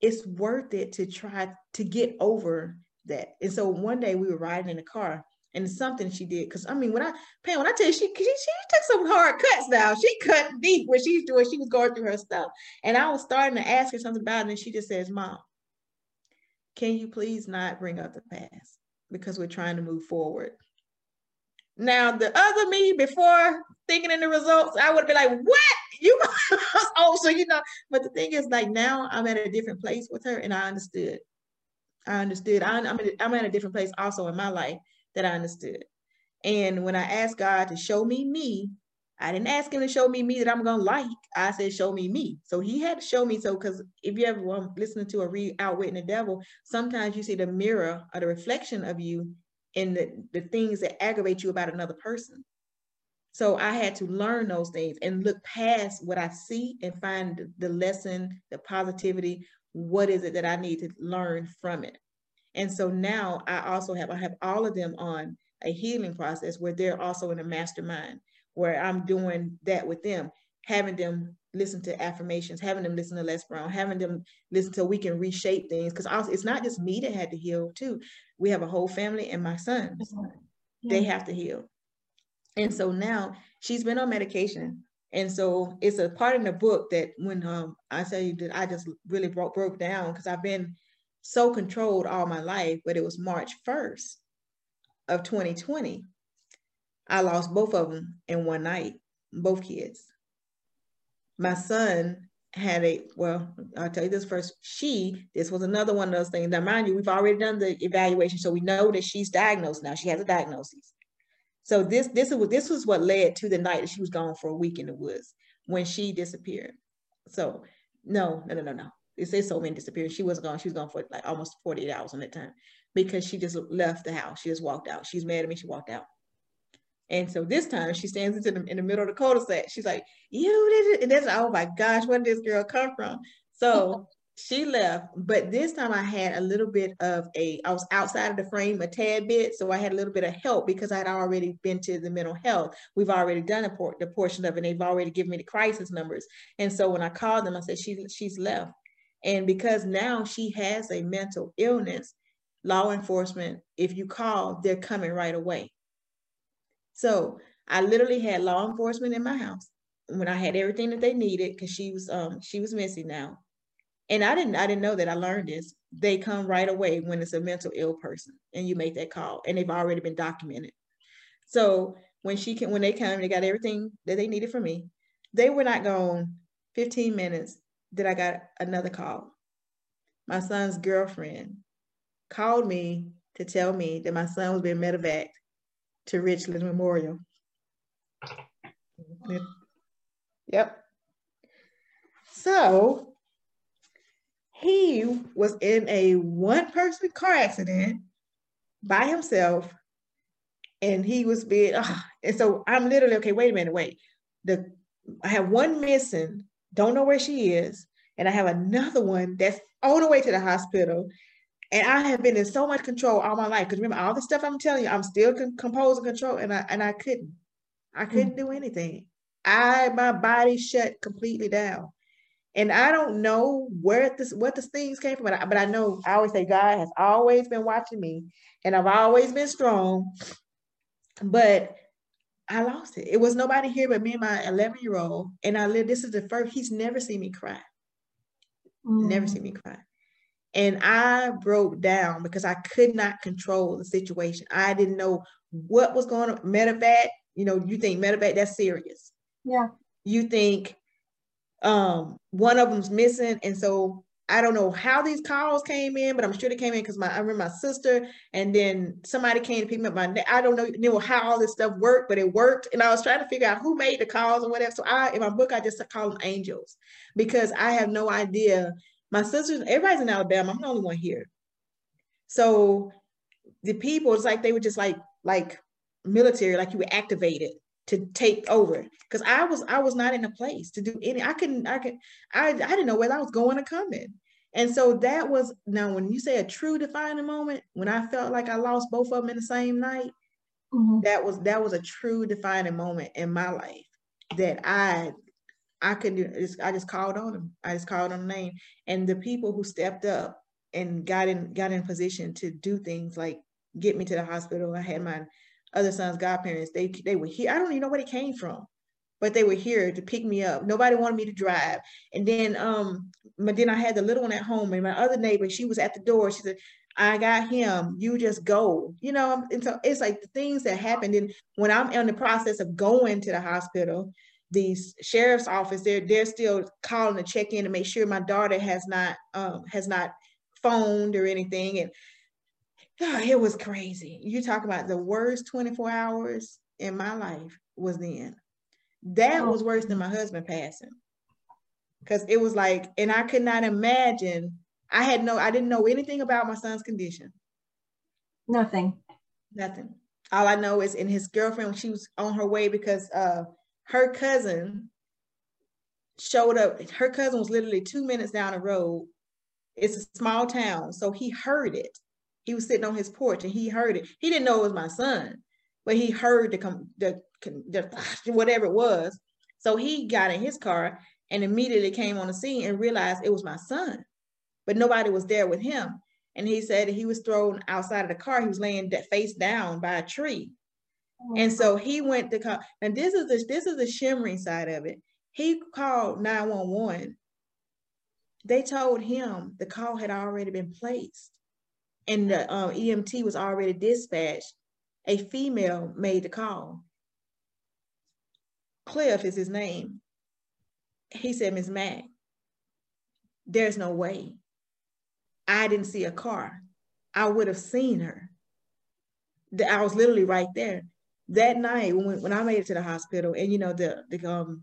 it's worth it to try to get over that. And so one day we were riding in the car and something she did because I mean when I Pam when I tell you she, she she took some hard cuts now. She cut deep when she's doing. She was going through her stuff. And I was starting to ask her something about it and she just says mom can you please not bring up the past? Because we're trying to move forward. Now the other me before thinking in the results I would be like what you [laughs] oh so you know but the thing is like now i'm at a different place with her and i understood. I understood. I, am in, I'm at a different place also in my life that i understood. And when i asked god to show me me i didn't ask him to show me me that i'm gonna like. I said show me me. So he had to show me so because if you ever um, listening to a read outwitting the devil sometimes you see the mirror or the reflection of you in the, the things that aggravate you about another person so I had to learn those things and look past what I see and find the lesson, the positivity. What is it that I need to learn from it? And so now I also have I have all of them on a healing process where they're also in a mastermind where I'm doing that with them, having them listen to affirmations, having them listen to Les Brown, having them listen to we can reshape things. Because also it's not just me that had to heal too. We have a whole family and my sons. Yeah. They have to heal. And so now she's been on medication. And so it's a part in the book that when um, I tell you that I just really broke broke down because I've been so controlled all my life, but it was March 1st of 2020. I lost both of them in one night, both kids my son had a well i'll tell you this first she this was another one of those things now mind you we've already done the evaluation so we know that she's diagnosed now she has a diagnosis so this this was this was what led to the night that she was gone for a week in the woods when she disappeared. So no no no no no. It says so many disappeared. She wasn't gone. She was gone for like almost 48 hours on that time because she just left the house. She just walked out. She's mad at me. She walked out. And so this time she stands in the, in the middle of the cul-de-sac. She's like, you did it. And that's, oh my gosh, where did this girl come from? So [laughs] she left. But this time I had a little bit of a, I was outside of the frame a tad bit. So I had a little bit of help because I'd already been to the mental health. We've already done a por- the portion of it. And They've already given me the crisis numbers. And so when I called them, I said, she, she's left. And because now she has a mental illness, law enforcement, if you call, they're coming right away. So I literally had law enforcement in my house when I had everything that they needed because she was um she was missing now. And I didn't I didn't know that I learned this. They come right away when it's a mental ill person and you make that call and they've already been documented. So when she can when they come, they got everything that they needed from me. They were not gone 15 minutes that I got another call. My son's girlfriend called me to tell me that my son was being medevaced to Richland Memorial. Yep. So he was in a one person car accident by himself and he was being and so I'm literally okay wait a minute wait the I have one missing don't know where she is and I have another one that's on the way to the hospital and I have been in so much control all my life. Because remember, all the stuff I'm telling you, I'm still con- composed and control, and I and I couldn't, I couldn't mm-hmm. do anything. I my body shut completely down, and I don't know where this what the things came from, but I, but I know I always say God has always been watching me, and I've always been strong, but I lost it. It was nobody here but me and my 11 year old, and I live. This is the first. He's never seen me cry. Mm. Never seen me cry. And I broke down because I could not control the situation. I didn't know what was going on. Medevac, you know, you think medevac, that's serious. Yeah. You think um, one of them's missing. And so I don't know how these calls came in, but I'm sure they came in because my I remember my sister and then somebody came to pick me up. My I don't know, know how all this stuff worked, but it worked. And I was trying to figure out who made the calls or whatever. So I in my book I just call them angels because I have no idea my sisters, everybody's in Alabama. I'm the only one here. So the people, it's like they were just like like military, like you were activated to take over. Because I was I was not in a place to do any. I couldn't. I could. I I didn't know whether I was going or coming. And so that was now when you say a true defining moment, when I felt like I lost both of them in the same night, mm-hmm. that was that was a true defining moment in my life that I I could just I just called on him. I just called on the name. And the people who stepped up and got in got in position to do things like get me to the hospital. I had my other son's godparents. They they were here. I don't even know where they came from, but they were here to pick me up. Nobody wanted me to drive. And then um, but then I had the little one at home, and my other neighbor, she was at the door. She said, I got him. You just go. You know, and so it's like the things that happened. And when I'm in the process of going to the hospital, the sheriff's office they're they're still calling to check in to make sure my daughter has not um, has not phoned or anything and oh, it was crazy you talk about the worst 24 hours in my life was then that oh. was worse than my husband passing because it was like and i could not imagine i had no i didn't know anything about my son's condition nothing nothing all i know is in his girlfriend she was on her way because uh her cousin showed up. Her cousin was literally two minutes down the road. It's a small town, so he heard it. He was sitting on his porch and he heard it. He didn't know it was my son, but he heard the the, the [laughs] whatever it was. So he got in his car and immediately came on the scene and realized it was my son, but nobody was there with him. And he said he was thrown outside of the car. He was laying face down by a tree. Oh, and so he went to call. And this is the, this is the shimmering side of it. He called 911. They told him the call had already been placed and the uh, EMT was already dispatched. A female made the call. Cliff is his name. He said, Ms. Mack, there's no way. I didn't see a car. I would have seen her. I was literally right there. That night when, when I made it to the hospital, and you know, the the um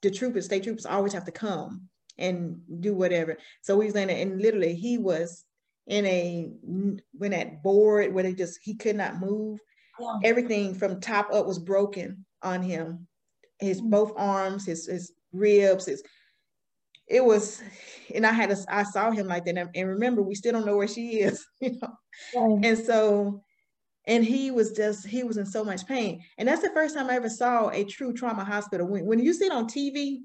the troopers, state troopers always have to come and do whatever. So we was in it, and literally he was in a when that board where they just he could not move. Yeah. Everything from top up was broken on him. His mm-hmm. both arms, his his ribs, his it was and I had a, I saw him like that. And remember, we still don't know where she is, [laughs] you know. And so and he was just he was in so much pain. And that's the first time I ever saw a true trauma hospital. When, when you see it on TV,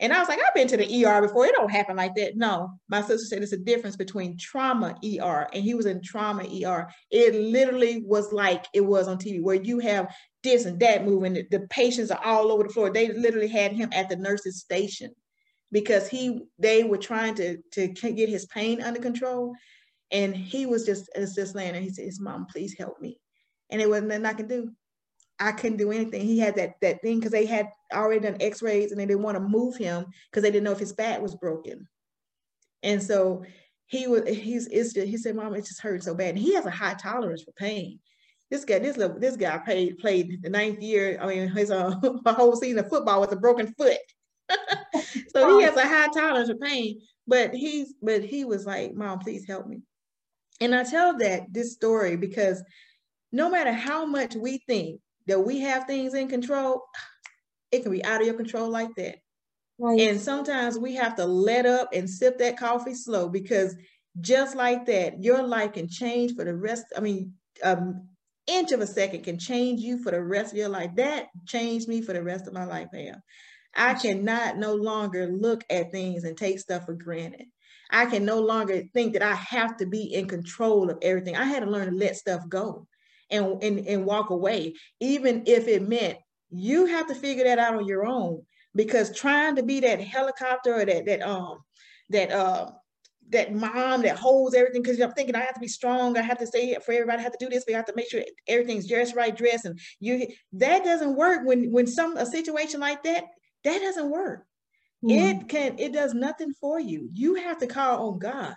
and I was like, I've been to the ER before. It don't happen like that. No, my sister said it's a difference between trauma ER and he was in trauma ER. It literally was like it was on TV, where you have this and that moving. The patients are all over the floor. They literally had him at the nurse's station because he they were trying to to get his pain under control, and he was just was just laying there. He said, "His mom, please help me," and it wasn't nothing I can do. I couldn't do anything. He had that that thing because they had already done X-rays and they didn't want to move him because they didn't know if his back was broken. And so he was he's it's just, he said, Mom, it just hurt so bad. And he has a high tolerance for pain. This guy, this little, this guy played played the ninth year. I mean, his uh, [laughs] whole season of football with a broken foot. [laughs] so he has a high tolerance for pain. But he's but he was like, Mom, please help me. And I tell that this story because no matter how much we think that we have things in control, it can be out of your control like that. Right. And sometimes we have to let up and sip that coffee slow because just like that, your life can change for the rest. I mean, um, inch of a second can change you for the rest of your life. That changed me for the rest of my life, Pam. I cannot no longer look at things and take stuff for granted. I can no longer think that I have to be in control of everything. I had to learn to let stuff go and, and, and walk away, even if it meant you have to figure that out on your own. Because trying to be that helicopter or that that um that uh that mom that holds everything because I'm thinking I have to be strong, I have to stay for everybody, I have to do this, we have to make sure everything's just right, dress, and you that doesn't work when when some a situation like that, that doesn't work. Mm. It can it does nothing for you. You have to call on God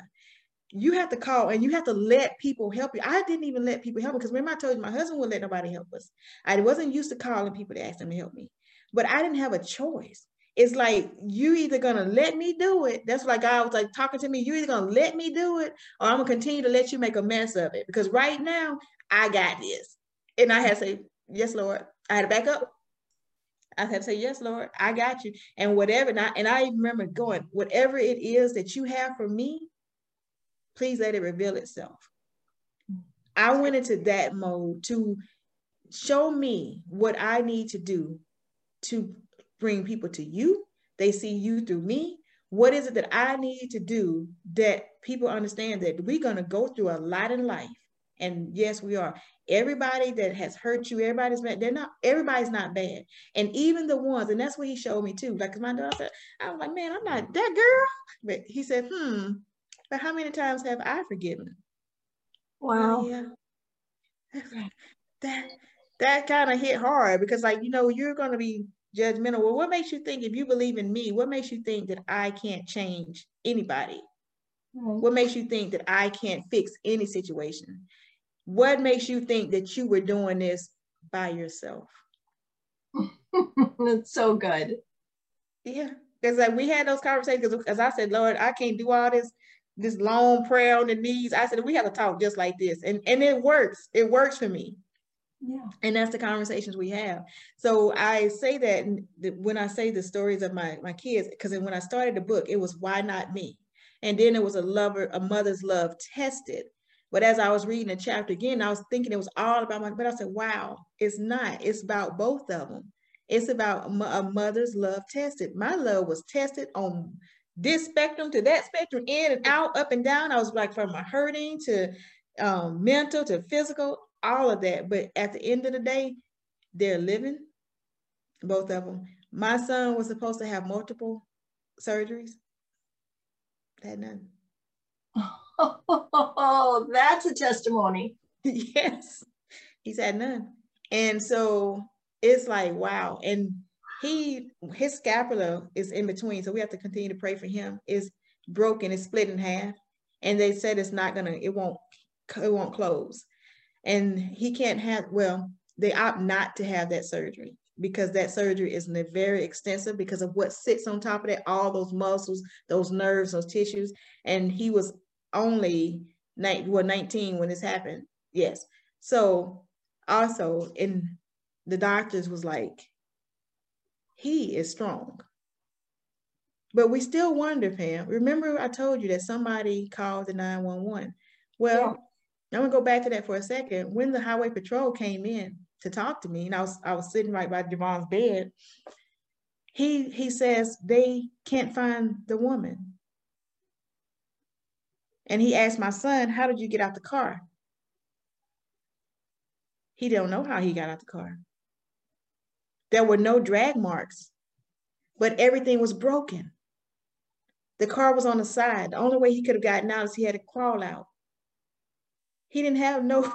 you have to call and you have to let people help you. I didn't even let people help me because remember I told you my husband wouldn't let nobody help us. I wasn't used to calling people to ask them to help me, but I didn't have a choice. It's like you either gonna let me do it. That's like God was like talking to me. You either gonna let me do it, or I'm gonna continue to let you make a mess of it. Because right now I got this, and I had to say yes, Lord. I had to back up. I had to say yes, Lord. I got you, and whatever. And I, and I remember going, whatever it is that you have for me, please let it reveal itself. I went into that mode to show me what I need to do to bring people to you. They see you through me. What is it that I need to do that people understand that we're going to go through a lot in life? And yes, we are. Everybody that has hurt you, everybody's bad. They're not, everybody's not bad. And even the ones, and that's what he showed me too. Like, my daughter said, I was like, man, I'm not that girl. But he said, hmm, but how many times have I forgiven? Wow. yeah. That that kind of hit hard because like, you know, you're gonna be judgmental. Well, what makes you think if you believe in me, what makes you think that I can't change anybody? Right. What makes you think that I can't fix any situation? What makes you think that you were doing this by yourself? [laughs] That's so good. Yeah. Because like we had those conversations because as I said, Lord, I can't do all this this long prayer on the knees. I said, we have to talk just like this. And, and it works. It works for me. Yeah. And that's the conversations we have. So I say that when I say the stories of my, my kids, because when I started the book, it was why not me? And then it was a lover, a mother's love tested. But as I was reading the chapter again, I was thinking it was all about my, but I said, wow, it's not. It's about both of them. It's about a mother's love tested. My love was tested on this spectrum to that spectrum, in and out, up and down. I was like from my hurting to um, mental to physical, all of that. But at the end of the day, they're living, both of them. My son was supposed to have multiple surgeries. Had none. Oh, [laughs] that's a testimony. [laughs] yes, he's had none. And so it's like, wow. And he, his scapula is in between. So we have to continue to pray for him. Is broken, it's split in half. And they said it's not gonna, it won't, it won't close. And he can't have, well, they opt not to have that surgery because that surgery is very extensive because of what sits on top of that, all those muscles, those nerves, those tissues. And he was only nine, well, 19 when this happened. Yes. So also in the doctors was like, he is strong. But we still wonder, Pam. Remember, I told you that somebody called the 911. Well, yeah. I'm gonna go back to that for a second. When the highway patrol came in to talk to me, and I was I was sitting right by Javon's bed, he he says they can't find the woman. And he asked my son, How did you get out the car? He don't know how he got out the car. There were no drag marks, but everything was broken. The car was on the side. The only way he could have gotten out is he had to crawl out. He didn't have no,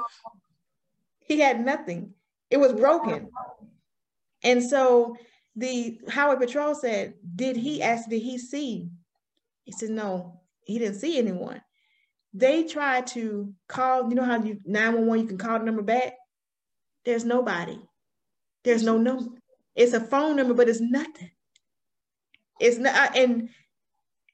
[laughs] he had nothing. It was broken. And so the highway patrol said, Did he ask, did he see? He said, No, he didn't see anyone they tried to call, you know how you 911, you can call the number back. There's nobody. There's no number. It's a phone number, but it's nothing. It's not, and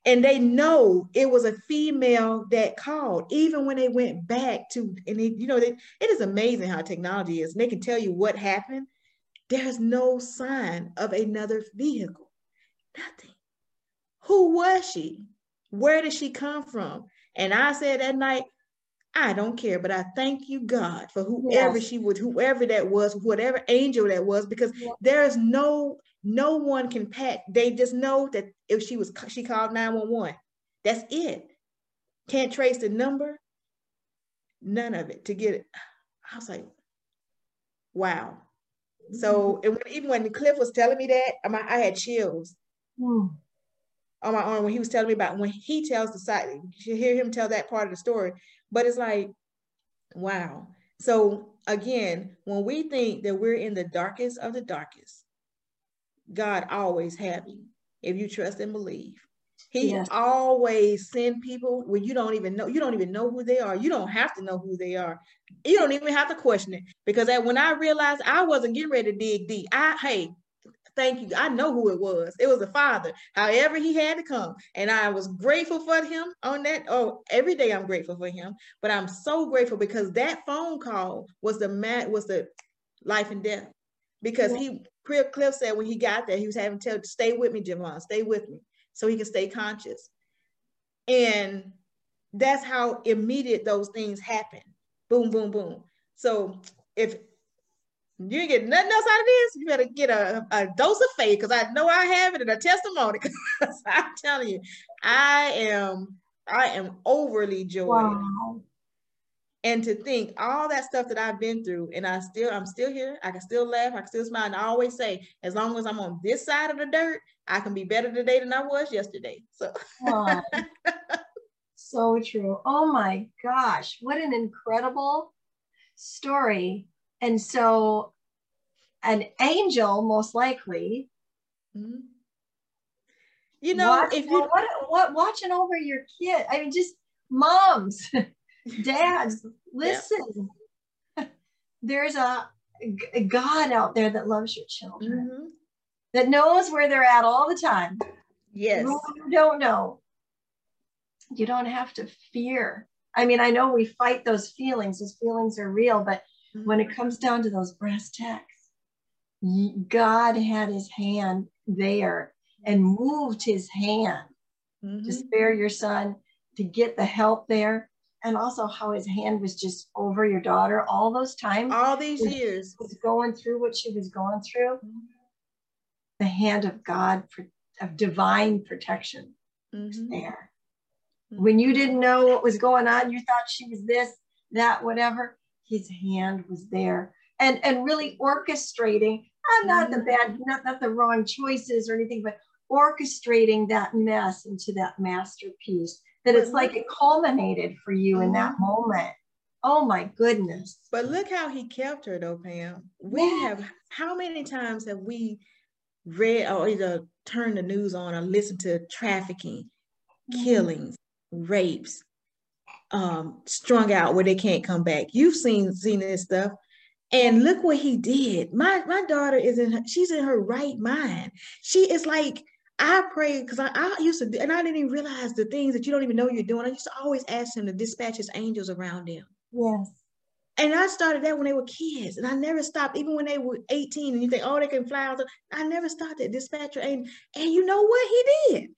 and they know it was a female that called even when they went back to and they, you know they, it is amazing how technology is and they can tell you what happened. There's no sign of another vehicle. Nothing. Who was she? Where did she come from? And I said that night, I don't care, but I thank you, God, for whoever yes. she was, whoever that was, whatever angel that was, because yes. there is no, no one can pat. They just know that if she was, she called 911. That's it. Can't trace the number, none of it to get it. I was like, wow. So, mm-hmm. and when, even when Cliff was telling me that, I, mean, I had chills. Mm on my arm when he was telling me about when he tells the side, you hear him tell that part of the story. But it's like, wow. So again, when we think that we're in the darkest of the darkest, God always have you if you trust and believe. He yes. always send people when you don't even know, you don't even know who they are. You don't have to know who they are. You don't even have to question it. Because when I realized I wasn't getting ready to dig deep, I hey, thank you. I know who it was. It was the father. However, he had to come. And I was grateful for him on that. Oh, every day I'm grateful for him. But I'm so grateful because that phone call was the mat was the life and death. Because he Cliff said when he got there, he was having to tell, stay with me, Javon, stay with me, so he can stay conscious. And that's how immediate those things happen. Boom, boom, boom. So if you ain't get nothing else out of this. You better get a, a dose of faith because I know I have it in a testimony. [laughs] I'm telling you, I am I am overly joyed. Wow. And to think all that stuff that I've been through, and I still I'm still here. I can still laugh. I can still smile. And I always say, as long as I'm on this side of the dirt, I can be better today than I was yesterday. So. wow. [laughs] so true. Oh my gosh, what an incredible story and so an angel, most likely. Mm-hmm. You know, watch, if you what, what watching over your kid, I mean, just moms, [laughs] dads, listen. Yeah. [laughs] There's a, a, God out there that loves your children, mm-hmm. that knows where they're at all the time. Yes. You don't know. You don't have to fear. I mean, I know we fight those feelings, those feelings are real, but when it comes down to those brass tacks, God had his hand there and moved his hand mm-hmm. to spare your son, to get the help there. and also how his hand was just over your daughter all those times. All these years. Was going through what she was going through. Mm-hmm. The hand of God, of divine protection mm-hmm. there. Mm-hmm. When you didn't know what was going on, you thought she was this, that, whatever, his hand was there. And, and really orchestrating, uh, not the mm-hmm. bad, not, not the wrong choices or anything, but orchestrating that mess into that masterpiece that it's like it culminated for you in that mm-hmm. moment. Oh my goodness. But look how he kept her though, Pam. We yeah. have how many times have we read or either turned the news on or listened to trafficking, mm-hmm. killings, rapes, um, strung out where they can't come back. You've seen seen this stuff. And look what he did. My my daughter is in her, she's in her right mind. She is like I pray because I, I, used to, and I didn't even realize the things that you don't even know you're doing. I used to always ask him to dispatch his angels around them. Yes. And I started that when they were kids, and I never stopped, even when they were 18. And you think, oh, they can fly out. I never stopped at dispatcher. And. And you know what? He did.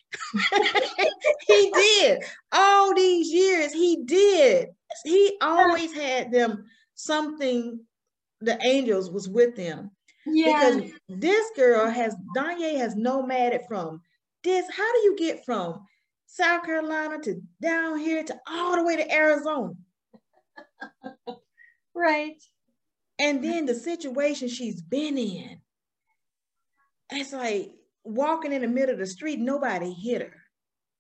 [laughs] he did. All these years, he did. He always had them something. The angels was with them yeah. Because this girl has Danye has nomaded from this. How do you get from South Carolina to down here to all the way to Arizona? Right. And then the situation she's been in. It's like walking in the middle of the street, nobody hit her.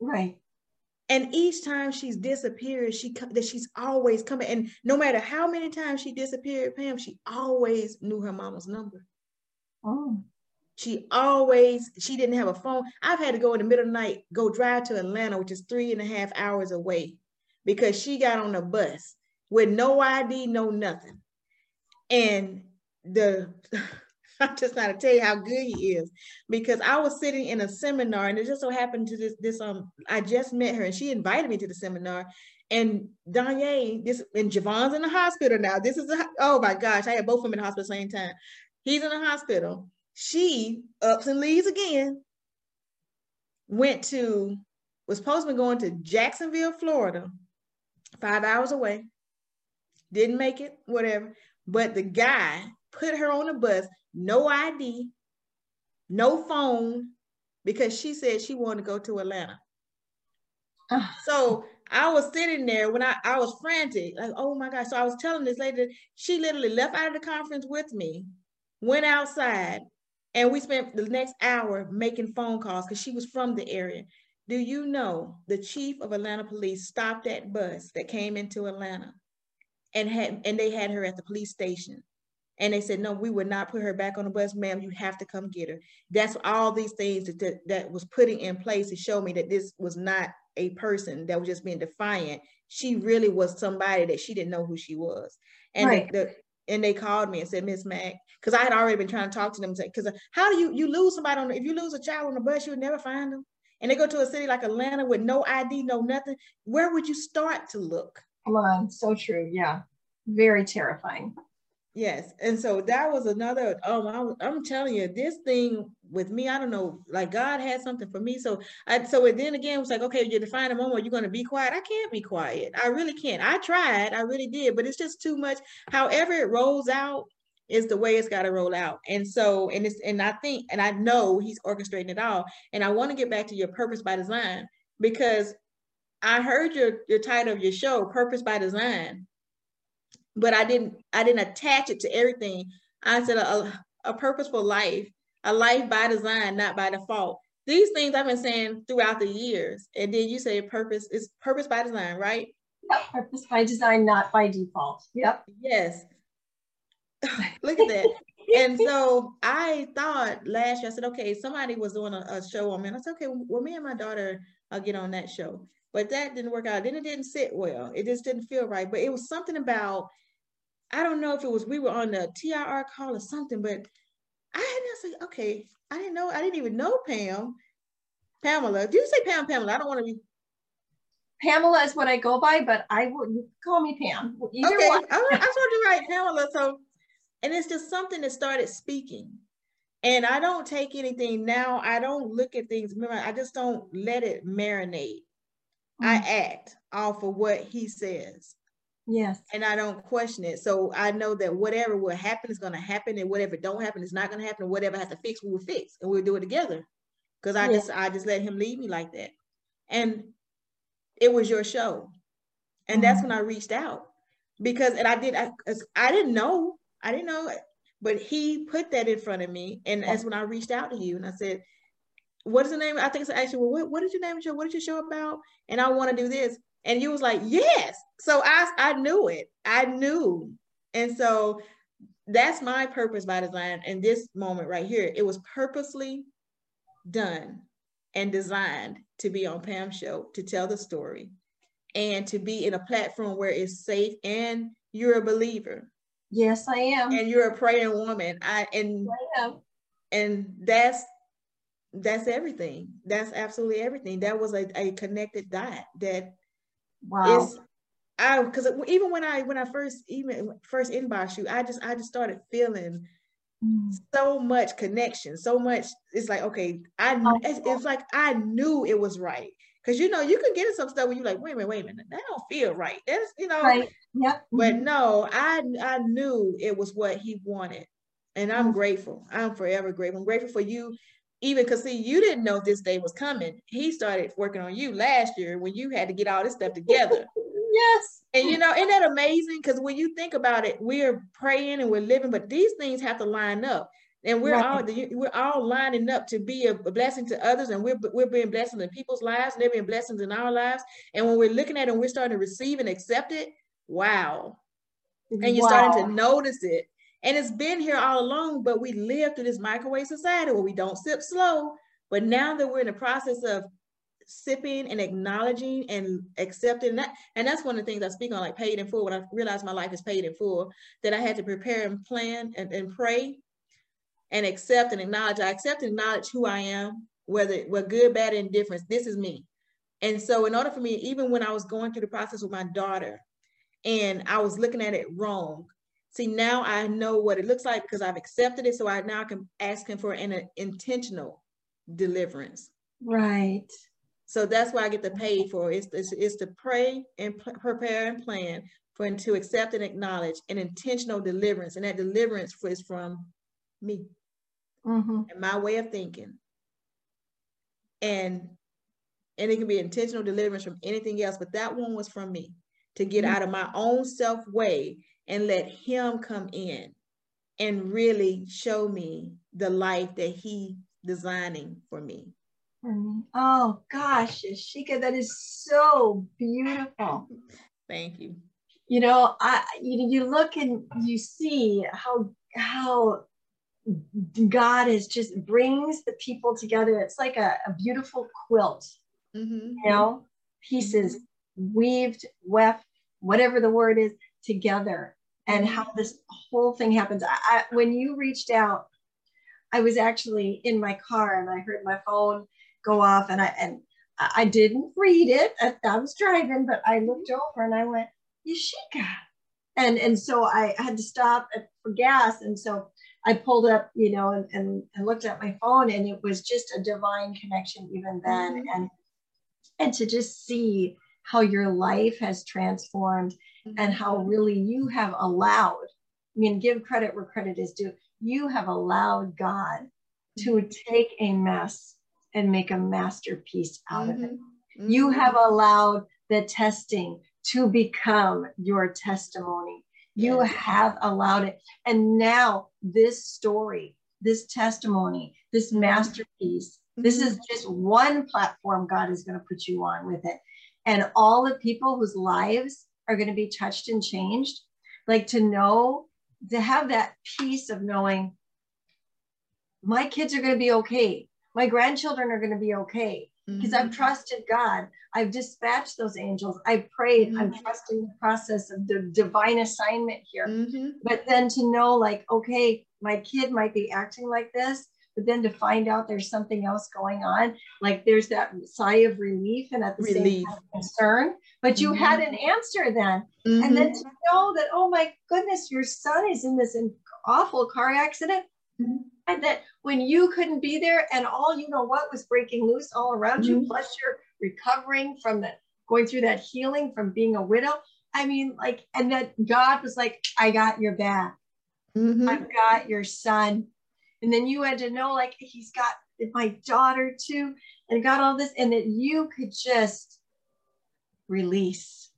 Right. And each time she's disappeared, she that she's always coming. And no matter how many times she disappeared, Pam, she always knew her mama's number. Oh. She always, she didn't have a phone. I've had to go in the middle of the night, go drive to Atlanta, which is three and a half hours away, because she got on a bus with no ID, no nothing. And the [laughs] I'm just trying to tell you how good he is because I was sitting in a seminar and it just so happened to this this um I just met her and she invited me to the seminar and Danye this and Javon's in the hospital now. This is a, oh my gosh I had both of them in the hospital the same time. He's in the hospital. She ups and leaves again. Went to, was supposed to be going to Jacksonville, Florida, five hours away. Didn't make it, whatever. But the guy put her on a bus, no ID, no phone, because she said she wanted to go to Atlanta. Ah. so I was sitting there when I, I was frantic, like, oh my God. So I was telling this lady, she literally left out of the conference with me went outside, and we spent the next hour making phone calls because she was from the area. Do you know the chief of Atlanta police stopped that bus that came into Atlanta and had and they had her at the police station. And they said, no, we would not put her back on the bus, ma'am. You have to come get her. That's all these things that, that, that was putting in place to show me that this was not a person that was just being defiant. She really was somebody that she didn't know who she was. And right. the, and they called me and said, Miss Mack, because I had already been trying to talk to them. Because uh, how do you you lose somebody on the, if you lose a child on the bus, you would never find them. And they go to a city like Atlanta with no ID, no nothing. Where would you start to look? Come on, so true. Yeah, very terrifying. Yes, and so that was another. Um, I, am telling you, this thing with me, I don't know. Like God had something for me. So I, so it then again was like, okay, you define a moment. You're going to be quiet. I can't be quiet. I really can't. I tried. I really did, but it's just too much. However it rolls out is the way it's got to roll out. And so, and it's, and I think, and I know He's orchestrating it all. And I want to get back to your purpose by design because I heard your your title of your show, Purpose by Design but I didn't I didn't attach it to everything. I said a, a purposeful life, a life by design, not by default. These things I've been saying throughout the years, and then you say purpose is purpose by design, right? Yep, purpose by design, not by default. Yep. Yes. [sighs] Look at that. and so I thought last year, I said, okay, somebody was doing a, a show on me. And I said, okay, well, me and my daughter, I'll get on that show. But that didn't work out. Then it didn't sit well. It just didn't feel right. But it was something about I don't know if it was we were on the TIR call or something, but I had to say, okay, I didn't know, I didn't even know Pam. Pamela. Do you say Pam Pamela? I don't want to be Pamela is what I go by, but I would call me Pam. Either okay, one. I, I told you right, Pamela. So, and it's just something that started speaking. And I don't take anything now. I don't look at things. Remember, I just don't let it marinate. I act off of what he says. Yes. And I don't question it. So I know that whatever will happen is going to happen, and whatever don't happen is not going to happen. And whatever has to fix, we will fix, and we'll do it together. Because I just I just let him lead me like that. And it was your show, and mm-hmm. that's when I reached out because and I did I I didn't know I didn't know but he put that in front of me, and that's when I reached out to you and I said, "What is the name?" I think it's actually, well, what what is your name show? What is your show about? And I want to do this, and you was like, "Yes." So I I knew it. I knew, and so that's my purpose by design. In this moment right here, it was purposely done and designed to be on Pam show to tell the story and to be in a platform where it's safe and you're a believer. Yes, I am. And you're a praying woman. I and I am. and that's that's everything. That's absolutely everything. That was a, a connected dot that wow. is I because even when I when I first even first inbox you, I just I just started feeling mm. so much connection, so much. It's like okay, I oh. it's, it's like I knew it was right. Cause you know, you can get in some stuff where you're like, wait a minute, wait a minute, that don't feel right. That's you know, right. Yep. But mm-hmm. no, I I knew it was what he wanted. And I'm mm-hmm. grateful. I'm forever grateful. I'm grateful for you, even because see, you didn't know this day was coming. He started working on you last year when you had to get all this stuff together. [laughs] yes. And you know, isn't that amazing? Because when you think about it, we're praying and we're living, but these things have to line up and we're right. all we're all lining up to be a blessing to others and we're we're being blessings in people's lives and they're being blessings in our lives and when we're looking at it and we're starting to receive and accept it wow and you're wow. starting to notice it and it's been here all along but we live through this microwave society where we don't sip slow but now that we're in the process of sipping and acknowledging and accepting that and that's one of the things i speak on like paid in full when i realized my life is paid in full that i had to prepare and plan and, and pray and accept and acknowledge. I accept and acknowledge who I am, whether what good, bad, and indifference. This is me. And so, in order for me, even when I was going through the process with my daughter, and I was looking at it wrong. See, now I know what it looks like because I've accepted it. So I now can ask him for an intentional deliverance. Right. So that's why I get the pay for it's, it's, it's to pray and prepare and plan for and to accept and acknowledge an intentional deliverance. And that deliverance is from me mm-hmm. and my way of thinking. And and it can be intentional deliverance from anything else, but that one was from me to get mm-hmm. out of my own self way and let him come in and really show me the life that he designing for me. Oh gosh, Shika, that is so beautiful. Thank you. You know, I you, you look and you see how how God is just brings the people together. It's like a, a beautiful quilt, mm-hmm. you know, pieces mm-hmm. weaved, weft, whatever the word is, together, and how mm-hmm. this whole thing happens. I, I, when you reached out, I was actually in my car and I heard my phone go off, and I and I didn't read it. I, I was driving, but I looked over and I went, Yashica. And, and so I had to stop for gas. And so I pulled up, you know, and, and, and, looked at my phone and it was just a divine connection even then. Mm-hmm. And and to just see how your life has transformed mm-hmm. And how really you have allowed, I mean, give credit where credit is due. You have allowed God to mm-hmm. take a mess and make a masterpiece out of it. Mm-hmm. You have allowed the testing to become your testimony. You have allowed it. And now, this story, this testimony, this mm-hmm. masterpiece, mm-hmm. this is just one platform God is going to put you on with it. And all the people whose lives are going to be touched and changed, like to know, to have that peace of knowing my kids are going to be okay. My grandchildren are going to be okay because mm-hmm. I've trusted God. I've dispatched those angels. I prayed. Mm-hmm. I'm trusting the process of the divine assignment here. Mm-hmm. But then to know, like, okay, my kid might be acting like this, but then to find out there's something else going on, like there's that sigh of relief and at the relief. same time concern. But you had mm-hmm. an answer then. And then mm-hmm. to know that, oh my goodness, your son is in this awful car accident. Mm-hmm. And that when you couldn't be there and all you know what was breaking loose all around mm-hmm. you, plus you're recovering from the going through that healing from being a widow. I mean, like, and that God was like, I got your back. Mm-hmm. I've got your son. And then you had to know, like, he's got my daughter too, and got all this, and that you could just release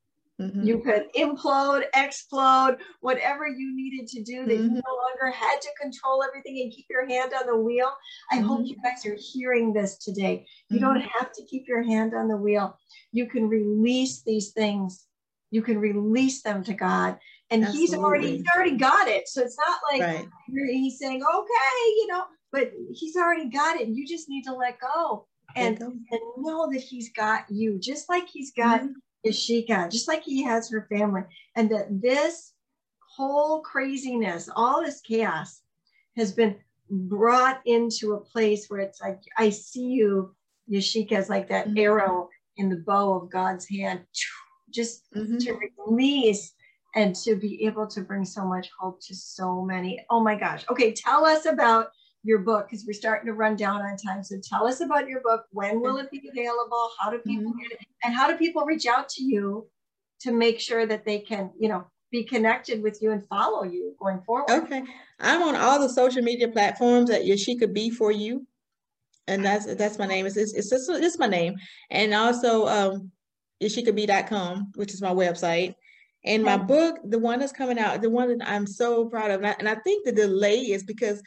Mm-hmm. You could implode, explode, whatever you needed to do, that mm-hmm. you no longer had to control everything and keep your hand on the wheel. I mm-hmm. hope you guys are hearing this today. You don't mm-hmm. have to keep your hand on the wheel. You can release these things. You can release them to God. And Absolutely. he's already he's already got it. So it's not like right. he's saying, okay, you know, but he's already got it. You just need to let go and, and know that he's got you, just like he's got mm-hmm. Yashica, just like he has her family, and that this whole craziness, all this chaos has been brought into a place where it's like, I see you, Yashica, as like that mm-hmm. arrow in the bow of God's hand, [tsk] just mm-hmm. to release and to be able to bring so much hope to so many. Oh my gosh. Okay, tell us about your book because we're starting to run down on time. So tell us about your book. When will it be available? How do people mm-hmm. get it? And how do people reach out to you to make sure that they can, you know, be connected with you and follow you going forward? Okay. I'm on all the social media platforms at Yashica B for you. And that's that's my name. It's it's, it's, it's my name. And also um yashicab.com, which is my website. And my mm-hmm. book, the one that's coming out, the one that I'm so proud of, and I, and I think the delay is because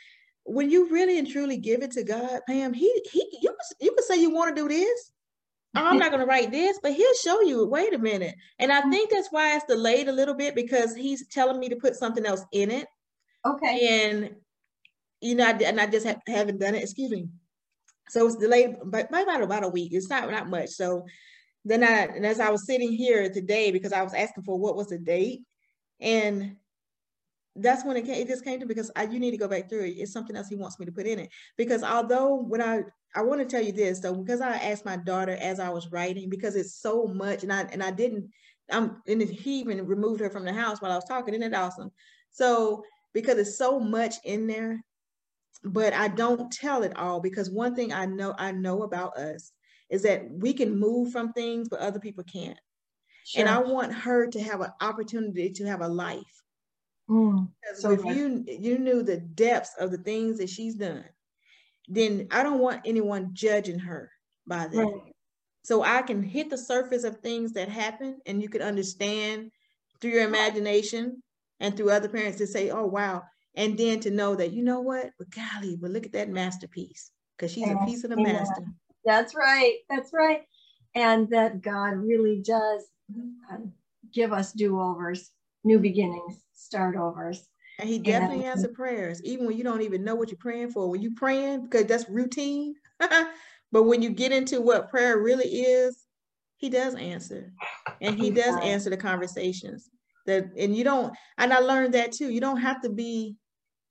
when you really and truly give it to God, Pam, he he you you can say you want to do this. Oh, I'm not mm-hmm. going to write this, but he'll show you. Wait a minute, and I mm-hmm. think that's why it's delayed a little bit because he's telling me to put something else in it. Okay. And you know, I, and I just have, haven't done it. Excuse me. So it's delayed by, by about about a week. It's not not much. So then I and as I was sitting here today because I was asking for what was the date, and that's when it came, it just came to because I, you need to go back through it. It's something else he wants me to put in it. Because although when I I want to tell you this though, because I asked my daughter as I was writing, because it's so much, and I and I didn't. I'm and he even removed her from the house while I was talking. Isn't it awesome? So because it's so much in there, but I don't tell it all because one thing I know I know about us is that we can move from things, but other people can't. Sure. And I want her to have an opportunity to have a life Mm, so if you you knew the depths of the things that she's done, then I don't want anyone judging her by that. Right. So I can hit the surface of things that happen, and you can understand through your imagination and through other parents to say, "Oh wow," and then to know that you know what, but golly, but look at that masterpiece because she's a piece of the master. That's right. That's right. And that God really does uh, give us do overs, new beginnings start overs. And he definitely and, answers prayers, even when you don't even know what you're praying for. When you're praying, because that's routine. [laughs] but when you get into what prayer really is, he does answer. And he does answer the conversations. That and you don't, and I learned that too. You don't have to be,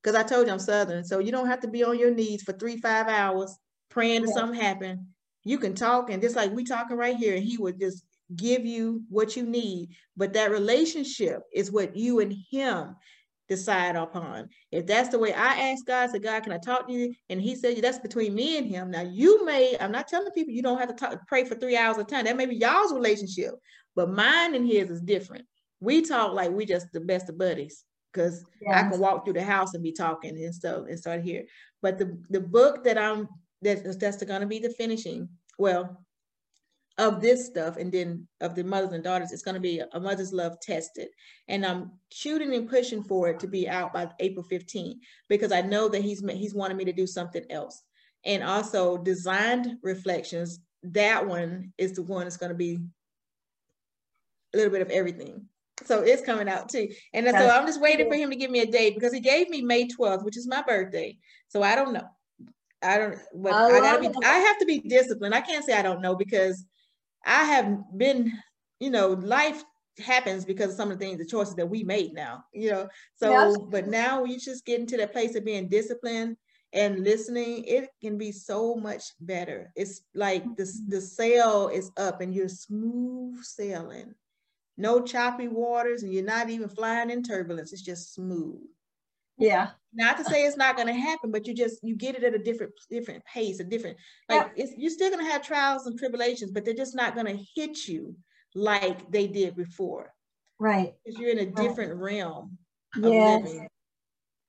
because I told you I'm Southern, so you don't have to be on your knees for three, five hours praying to something happen. You can talk, and just like we talking right here, and he would just give you what you need. But that relationship is what you and him decide upon. If that's the way I ask God, say, God, can I talk to you? And he said, that's between me and him. Now you may, I'm not telling people you don't have to talk, pray for three hours a time. That may be y'all's relationship, but mine and his is different. We talk like we just the best of buddies because yes. I can walk through the house and be talking and stuff and start here. But the, the book that I'm, that's, that's going to be the finishing, well, of this stuff and then of the mothers and daughters it's going to be a mother's love tested. And i'm shooting and pushing for it to be out by april 15 because i know that he's he's wanted me to do something else. And also designed reflections that one is the one that's going to be a little bit of everything. So it's coming out too. And so i'm just waiting for him to give me a date because he gave me may 12th which is my birthday. So i don't know I don't, but I, I gotta be, I have to be disciplined. I can't say I don't know because I have been, you know, life happens because of some of the things, the choices that we made now, you know. So, yes. but now you just get into that place of being disciplined and listening, it can be so much better. It's like the, mm-hmm. the sail is up and you're smooth sailing. No choppy waters, and you're not even flying in turbulence. It's just smooth. Yeah. Not to say it's not going to happen, but you just you get it at a different different pace, a different like yeah. it's you're still going to have trials and tribulations, but they're just not going to hit you like they did before. Right. Because you're in a different right. realm of yes. living.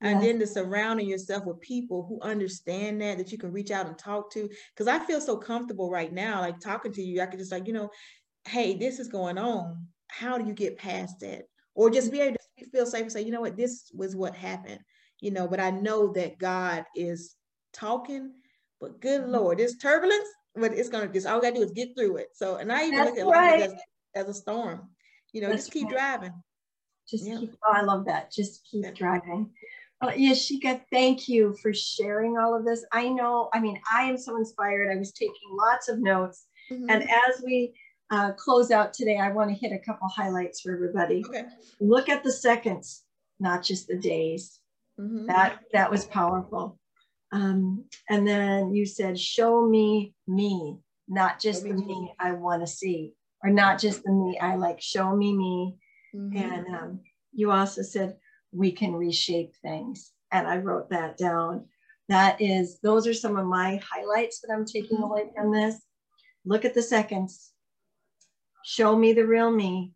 And then to surrounding yourself with people who understand that, that you can reach out and talk to. Because I feel so comfortable right now, like talking to you. I could just like, you know, hey, this is going on. How do you get past that? Or just be able to feel safe and say, you know what, this was what happened. You know, but I know that God is talking, but good mm-hmm. Lord, this turbulence, but it's gonna just all we gotta do is get through it. So and I even That's look at right. life as, as, a storm. You know, That's just keep right. driving. Just yeah. keep oh, I love that. Just keep yeah. driving. Well, Yashica, thank you for sharing all of this. I know, I mean, I am so inspired. I was taking lots of notes. Mm-hmm. And as we uh, close out today, I want to hit a couple highlights for everybody. Okay. Look at the seconds, not just the days. Mm-hmm. That that was powerful. Um, and then you said, "Show me me, not just the me I want to see, or not just the me I like. Show me me." Mm-hmm. And um, you also said, "We can reshape things," and I wrote that down. That is, those are some of my highlights that I'm taking mm-hmm. away from this. Look at the seconds. Show me the real me,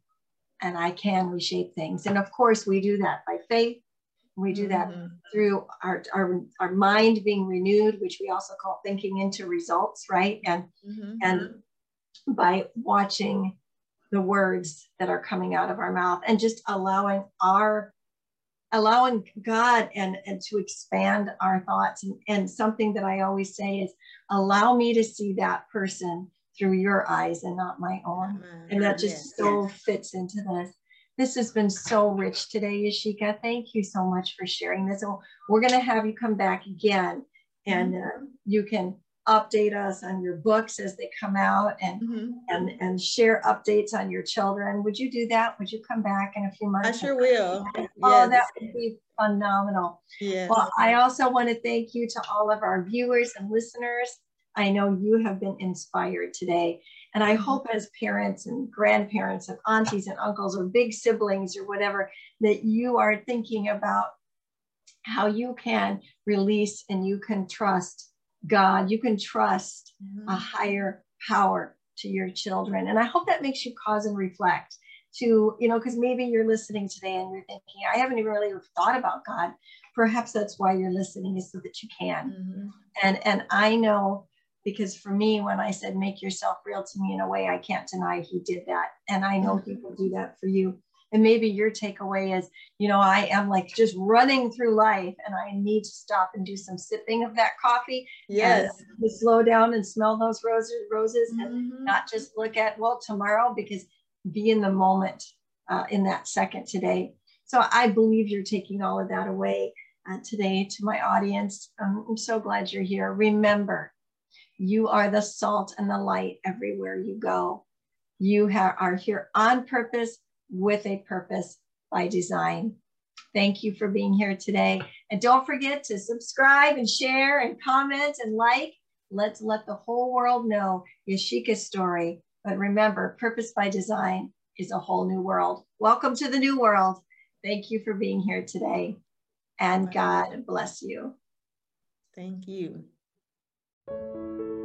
and I can reshape things. And of course, we do that by faith we do that mm-hmm. through our, our, our mind being renewed, which we also call thinking into results, right? And mm-hmm. and by watching the words that are coming out of our mouth and just allowing our allowing God and, and to expand our thoughts. And, and something that I always say is allow me to see that person through your eyes and not my own. Mm-hmm. And that just yes, so yes. fits into this. This has been so rich today, Yashica. Thank you so much for sharing this. And we're going to have you come back again and uh, you can update us on your books as they come out and mm-hmm. and and share updates on your children. Would you do that? Would you come back in a few months? I sure will. yes. Oh, that would be phenomenal. Yes. Well, I also want to thank you to all of our viewers and listeners. I know you have been inspired today. And I hope as parents and grandparents and aunties and uncles or big siblings or whatever, that you are thinking about how you can release and you can trust God. You can trust mm-hmm. a higher power to your children. And I hope that makes you pause and reflect to, you know, because maybe you're listening today and you're thinking, I haven't even really thought about God. Perhaps that's why you're listening is so that you can. Mm-hmm. And and I know because for me when i said make yourself real to me in a way i can't deny he did that. And i know people do that for you. And maybe your takeaway is you know i am like just running through life and i need to stop and do some sipping of that coffee yes. to slow down and smell those roses roses mm-hmm. and not just look at well tomorrow because be in the moment uh, in that second today. So i believe you're taking all of that away uh, today to my audience. Um, i'm so glad you're here. Remember you are the salt and the light everywhere you go. You ha- are here on purpose with a purpose by design. Thank you for being here today. And don't forget to subscribe and share and comment and like. Let's let the whole world know Yashica's story. But remember, purpose by design is a whole new world. Welcome to the new world. Thank you for being here today. And God bless you. Thank you. Thank you.